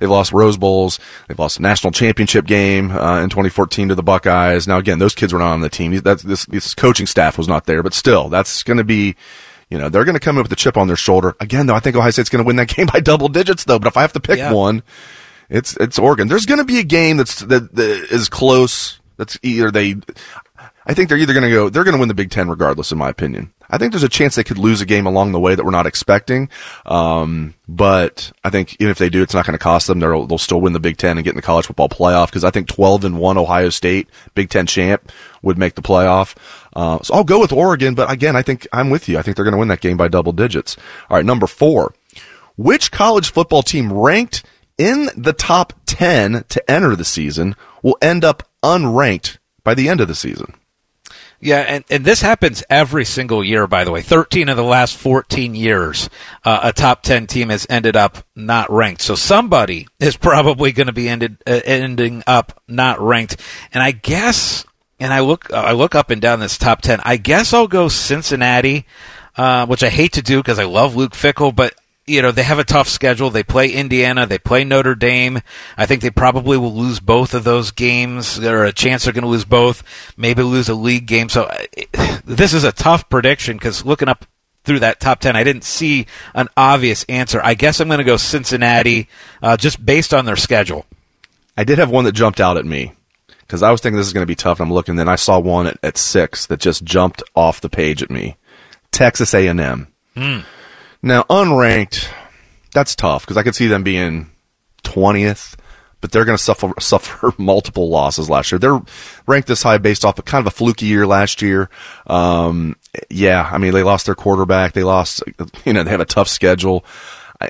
they've lost Rose Bowls. They've lost a national championship game uh, in 2014 to the Buckeyes. Now again, those kids were not on the team. That's this this coaching staff was not there, but still, that's going to be. You know, they're going to come up with a chip on their shoulder. Again, though, I think Ohio State's going to win that [LAUGHS] game by double digits, though. But if I have to pick Yeah. one, It's it's Oregon. There's going to be a game that's that, that is close. That's either they. I think they're either going to go. They're going to win the Big Ten regardless, in my opinion. I think there's a chance they could lose a game along the way that we're not expecting. Um, but I think even if they do, it's not going to cost them. They'll, they'll still win the Big Ten and get in the college football playoff because I think 12 and 1 Ohio State, Big Ten champ, would make the playoff. Uh, so I'll go with Oregon, but again, I think I'm with you. I think they're going to win that game by double digits. All right, number four. Which college football team ranked in the top 10 to enter the season will end up unranked by the end of the season? Yeah, and, and this happens every single year, by the way. 13 of the last 14 years, uh, a top 10 team has ended up not ranked. So somebody is probably going to be ended, uh, ending up not ranked. And I guess, and I look, I look up and down this top 10. I guess I'll go Cincinnati, uh, which I hate to do because I love Luke Fickell, but you know, they have a tough schedule. They play Indiana, they play Notre Dame. I think they probably will lose both of those games. There are a chance they're going to lose both, maybe lose a league game. So [SIGHS] this is a tough prediction because looking up through that top 10, I didn't see an obvious answer. I guess I'm going to go Cincinnati uh, just based on their schedule. I did have one that jumped out at me because I was thinking this is going to be tough. And I'm looking, then I saw one at, at six that just jumped off the page at me. Texas A&M. Mm. Now, unranked, that's tough because I could see them being 20th, but they're going to suffer [LAUGHS] suffer multiple losses last year. They're ranked this high based off of kind of a fluky year last year. Um, yeah, I mean they lost their quarterback. They lost, [LAUGHS] you know, they have a tough schedule.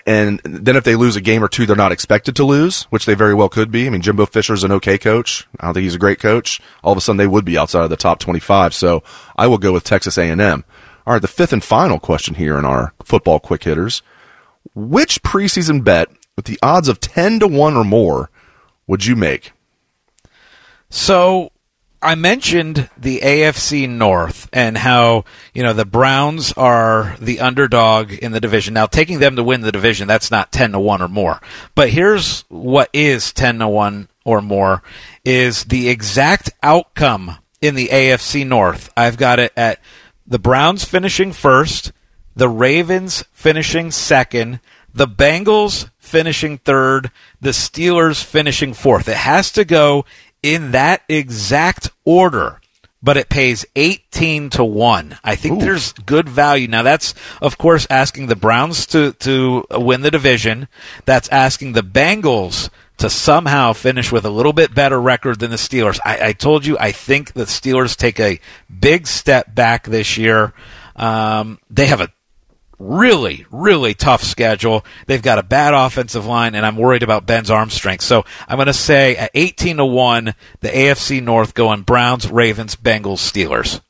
And then if they lose a game or two, they're not expected to lose, which they very well could be. I mean, Jimbo Fisher's an okay coach. I don't think he's a great coach. All of a sudden, they would be outside of the top 25. So I will go with Texas A&M. All right, the fifth and final question here in our football quick hitters. Which preseason bet with the odds of 10 to 1 or more would you make? So I mentioned the AFC North and how, you know, the Browns are the underdog in the division. Now, taking them to win the division, that's not 10 to 1 or more. But here's what is 10 to 1 or more is the exact outcome in the AFC North. I've got it at the Browns finishing first, the Ravens finishing second, the Bengals finishing third, the Steelers finishing fourth. It has to go in that exact order, but it pays 18 to 1. I think Ooh. there's good value. Now that's of course asking the Browns to to win the division. That's asking the Bengals to somehow finish with a little bit better record than the Steelers. I, I told you I think the Steelers take a big step back this year. Um, they have a really, really tough schedule. They've got a bad offensive line, and I'm worried about Ben's arm strength. So I'm going to say at 18 to 1, the AFC North going Browns, Ravens, Bengals, Steelers.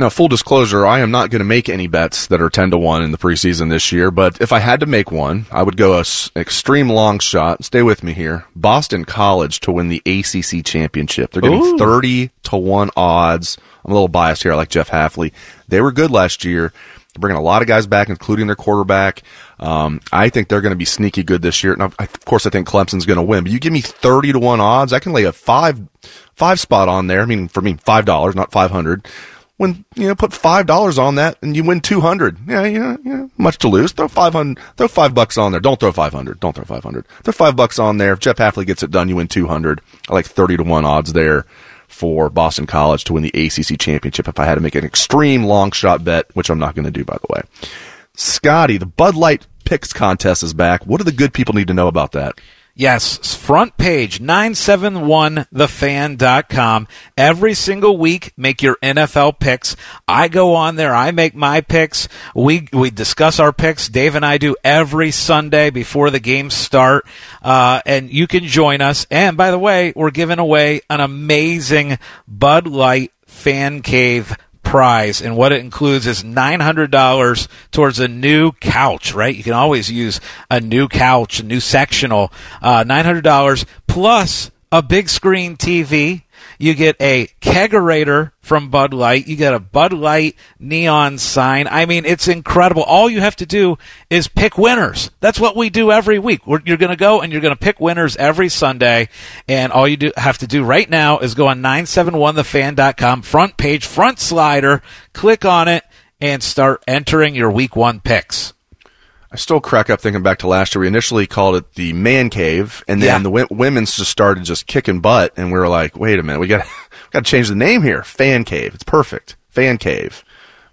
Now, full disclosure, I am not going to make any bets that are 10 to 1 in the preseason this year, but if I had to make one, I would go a s- extreme long shot. Stay with me here. Boston College to win the ACC championship. They're getting Ooh. 30 to 1 odds. I'm a little biased here. I like Jeff Hafley. They were good last year. They're bringing a lot of guys back, including their quarterback. Um, I think they're going to be sneaky good this year. Now, of course, I think Clemson's going to win, but you give me 30 to 1 odds. I can lay a five, five spot on there. I mean, for me, $5, not 500 when you know put five dollars on that and you win two hundred. Yeah, yeah, yeah. Much to lose. Throw five hundred. Throw five bucks on there. Don't throw five hundred. Don't throw five hundred. Throw five bucks on there. If Jeff Hafley gets it done, you win two hundred. I like thirty to one odds there for Boston College to win the ACC championship. If I had to make an extreme long shot bet, which I'm not going to do, by the way. Scotty, the Bud Light picks contest is back. What do the good people need to know about that? Yes, front page 971thefan.com. Every single week, make your NFL picks. I go on there, I make my picks. We we discuss our picks. Dave and I do every Sunday before the games start. Uh, and you can join us. And by the way, we're giving away an amazing Bud Light fan cave prize, and what it includes is $900 towards a new couch, right? You can always use a new couch, a new sectional, uh, $900 plus a big screen TV you get a kegerator from Bud Light. You get a Bud Light neon sign. I mean, it's incredible. All you have to do is pick winners. That's what we do every week. You're going to go and you're going to pick winners every Sunday. And all you do, have to do right now is go on 971thefan.com, front page, front slider, click on it, and start entering your week one picks. I still crack up thinking back to last year. We initially called it the man cave, and then Yeah. the w- women's just started just kicking butt, and we were like, wait a minute, we got got to change the name here. Fan cave. It's perfect. Fan cave.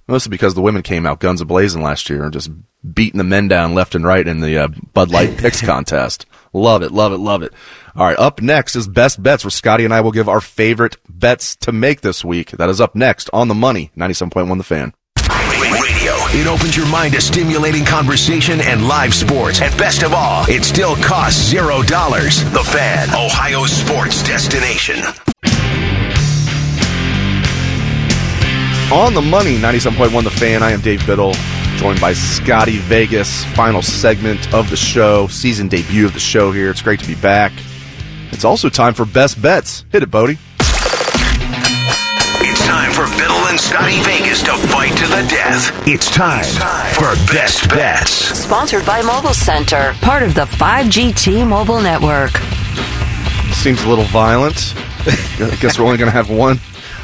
Mostly because the women came out guns a blazing last year and just beating the men down left and right in the uh, Bud Light [LAUGHS] picks contest. Love it, love it, love it. All right, up next is best bets, where Scotty and I will give our favorite bets to make this week. That is up next on the money. Ninety-seven point one, the fan. It opens your mind to stimulating conversation and live sports. And best of all, it still costs zero dollars. The Fan, Ohio sports destination. On the money, 97.1 The Fan. I am Dave Biddle, joined by Scotty Vegas. Final segment of the show, season debut of the show here. It's great to be back. It's also time for best bets. Hit it, Bodie. It's time for Biddle and Scotty Vegas to fight to the death. It's time for Best Bets. Sponsored by Mobile Center, part of the 5G T Mobile Network. Seems a little violent. [LAUGHS] I guess we're only going to have one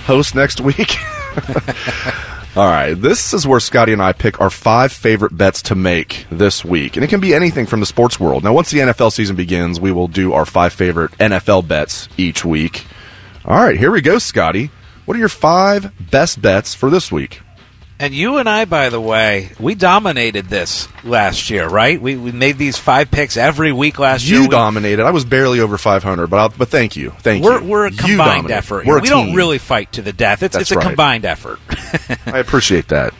host next week. [LAUGHS] All right, this is where Scotty and I pick our five favorite bets to make this week. And it can be anything from the sports world. Now, once the NFL season begins, we will do our five favorite NFL bets each week. All right, here we go, Scotty. What are your five best bets for this week? And you and I, by the way, we dominated this last year, right? We, we made these five picks every week last year. You dominated. I was barely over 500, but I'll, but thank you. Thank We're, you. we're a combined effort. We're we don't really fight to the death. It's, That's it's a right. combined effort. I appreciate that.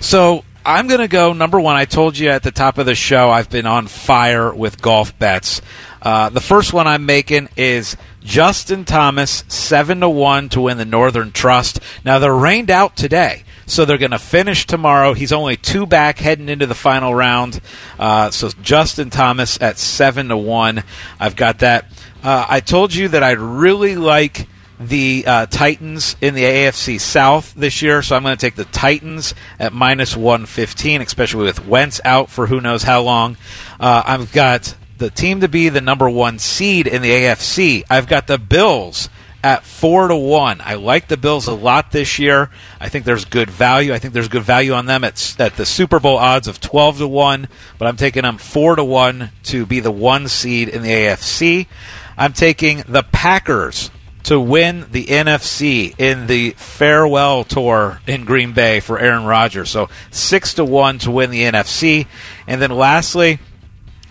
So I'm going to go number one. I told you at the top of the show I've been on fire with golf bets. Uh, the first one I'm making is Justin Thomas seven to one to win the Northern Trust. Now they're rained out today. So they're going to finish tomorrow. He's only two back heading into the final round. Uh, so Justin Thomas at seven to one. I've got that. Uh, I told you that I really like the uh, Titans in the AFC South this year, so I'm going to take the Titans at minus 115, especially with Wentz out for who knows how long. Uh, I've got the team to be the number one seed in the AFC. I've got the Bills at four to one. I like the Bills a lot this year. I think there's good value. I think there's good value on them at at the Super Bowl odds of twelve to one, but I'm taking them four to one to be the one seed in the AFC. I'm taking the Packers to win the NFC in the farewell tour in Green Bay for Aaron Rodgers. So six to one to win the NFC, and then lastly.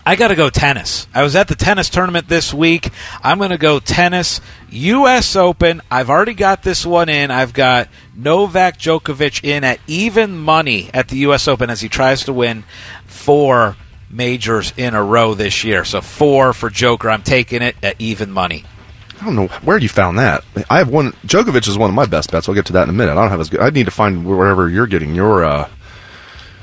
I got to go tennis. I was at the tennis tournament this week. I'm going to go tennis. U.S. Open. I've already got this one in. I've got Novak Djokovic in at even money at the U.S. Open as he tries to win four majors in a row this year. So four for Joker. I'm taking it at even money. I don't know where you found that. I have one. Djokovic is one of my best bets. I'll get to that in a minute. I don't have as good. I need to find wherever you're getting your uh,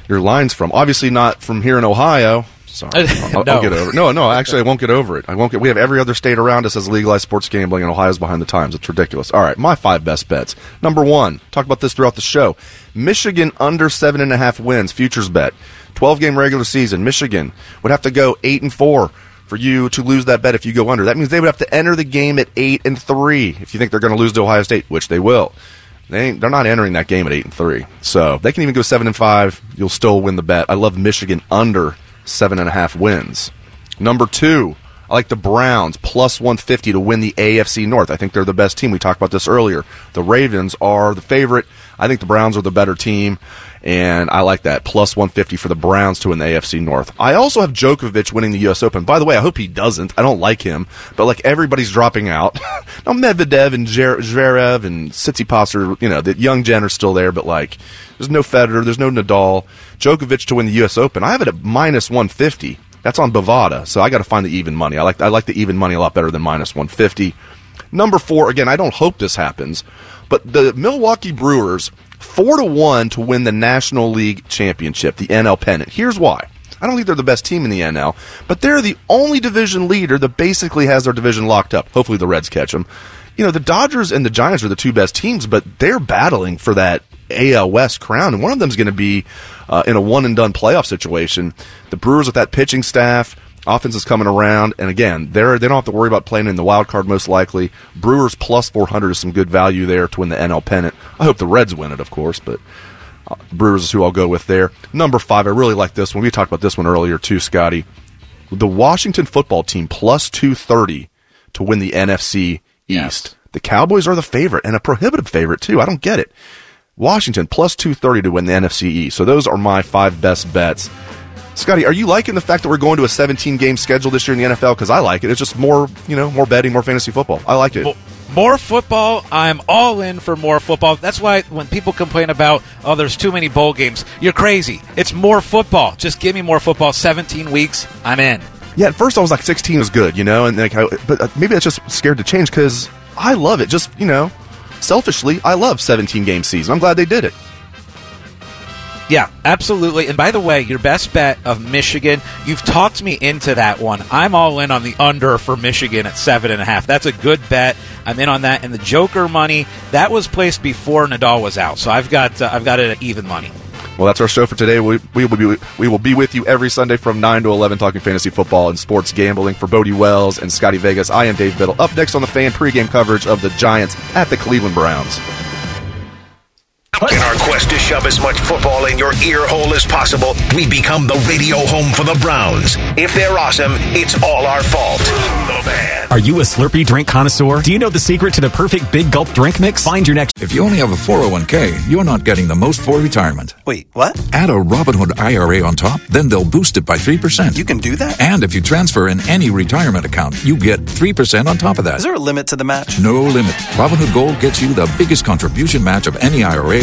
your lines from. Obviously, not from here in Ohio. Sorry, [LAUGHS] I'll, I'll No. get over. it. No, no. Actually, I won't get over it. I won't get. We have every other state around us as legalized sports gambling, and Ohio's behind the times. It's ridiculous. All right, my five best bets. Number one. Talk about this throughout the show. Michigan under seven and a half wins futures bet. Twelve game regular season. Michigan would have to go eight and four for you to lose that bet if you go under. That means they would have to enter the game at eight and three if you think they're going to lose to Ohio State, which they will. They ain't, they're not entering that game at eight and three, so they can even go seven and five. You'll still win the bet. I love Michigan under seven and a half wins. Number two, I like the Browns plus 150 to win the AFC North. I think they're the best team. We talked about this earlier. The Ravens are the favorite. I think the Browns are the better team, and I like that plus 150 for the Browns to win the AFC North. I also have Djokovic winning the U.S. Open. By the way, I hope he doesn't. I don't like him, but like everybody's dropping out. [LAUGHS] now Medvedev and Zverev and Tsitsipas are, you know, the young gen are still there, but like there's no Federer, there's no Nadal. Djokovic to win the U.S. Open. I have it at minus 150. That's on Bovada, so I got to find the even money. I like I like the even money a lot better than minus 150. Number four, again, I don't hope this happens, but the Milwaukee Brewers four to one to win the National League Championship, the NL pennant. Here's why. I don't think they're the best team in the NL, but they're the only division leader that basically has their division locked up. Hopefully, the Reds catch them. You know, the Dodgers and the Giants are the two best teams, but they're battling for that AL West crown, and one of them's going to be uh, in a one and done playoff situation. The Brewers with that pitching staff, offense is coming around, and again, they're they don't have to worry about playing in the wild card most likely. Brewers plus four hundred is some good value there to win the NL pennant. I hope the Reds win it, of course, but Uh, Brewers is who I'll go with there. Number five, I really like this one. We talked about this one earlier too, Scotty. The Washington football team plus 230 to win the NFC Yes. East. The Cowboys are the favorite and a prohibitive favorite too. I don't get it. Washington plus 230 to win the NFC East. So those are my five best bets. Scotty, are you liking the fact that we're going to a 17 game schedule this year in the NFL? Because I like it. It's just more, you know, more betting, more fantasy football. I like it. Mo- More football. I'm all in for more football. That's why when people complain about, oh, there's too many bowl games, you're crazy. It's more football. Just give me more football. 17 weeks, I'm in. Yeah, at first I was like 16 was good, you know, and like, I, but uh, maybe that's just scared to change because I love it. Just you know, selfishly, I love 17 game season. I'm glad they did it. Yeah, absolutely. And by the way, your best bet of Michigan, you've talked me into that one. I'm all in on the under for Michigan at seven and a half. That's a good bet. I'm in on that. And the Joker money that was placed before Nadal was out, so I've got uh, I've got it at even money. Well, that's our show for today. We, we will be we will be with you every Sunday from 9 to 11 talking fantasy football and sports gambling for Bodie Wells and Scotty Vegas. I am Dave Biddle. Up next on the fan pregame coverage of the Giants at the Cleveland Browns. In our quest to shove as much football in your ear hole as possible, we become the radio home for the Browns. If they're awesome, it's all our fault. The Fan. Are you a Slurpee drink connoisseur? Do you know the secret to the perfect big gulp drink mix? Find your next. If you only have a 401k, you're not getting the most for retirement. Wait, what? Add a Robinhood IRA on top, then they'll boost it by 3%. You can do that? and if you transfer in any retirement account, you get 3% on top of that. Is there a limit to the match? No limit. Robinhood Gold gets you the biggest contribution match of any IRA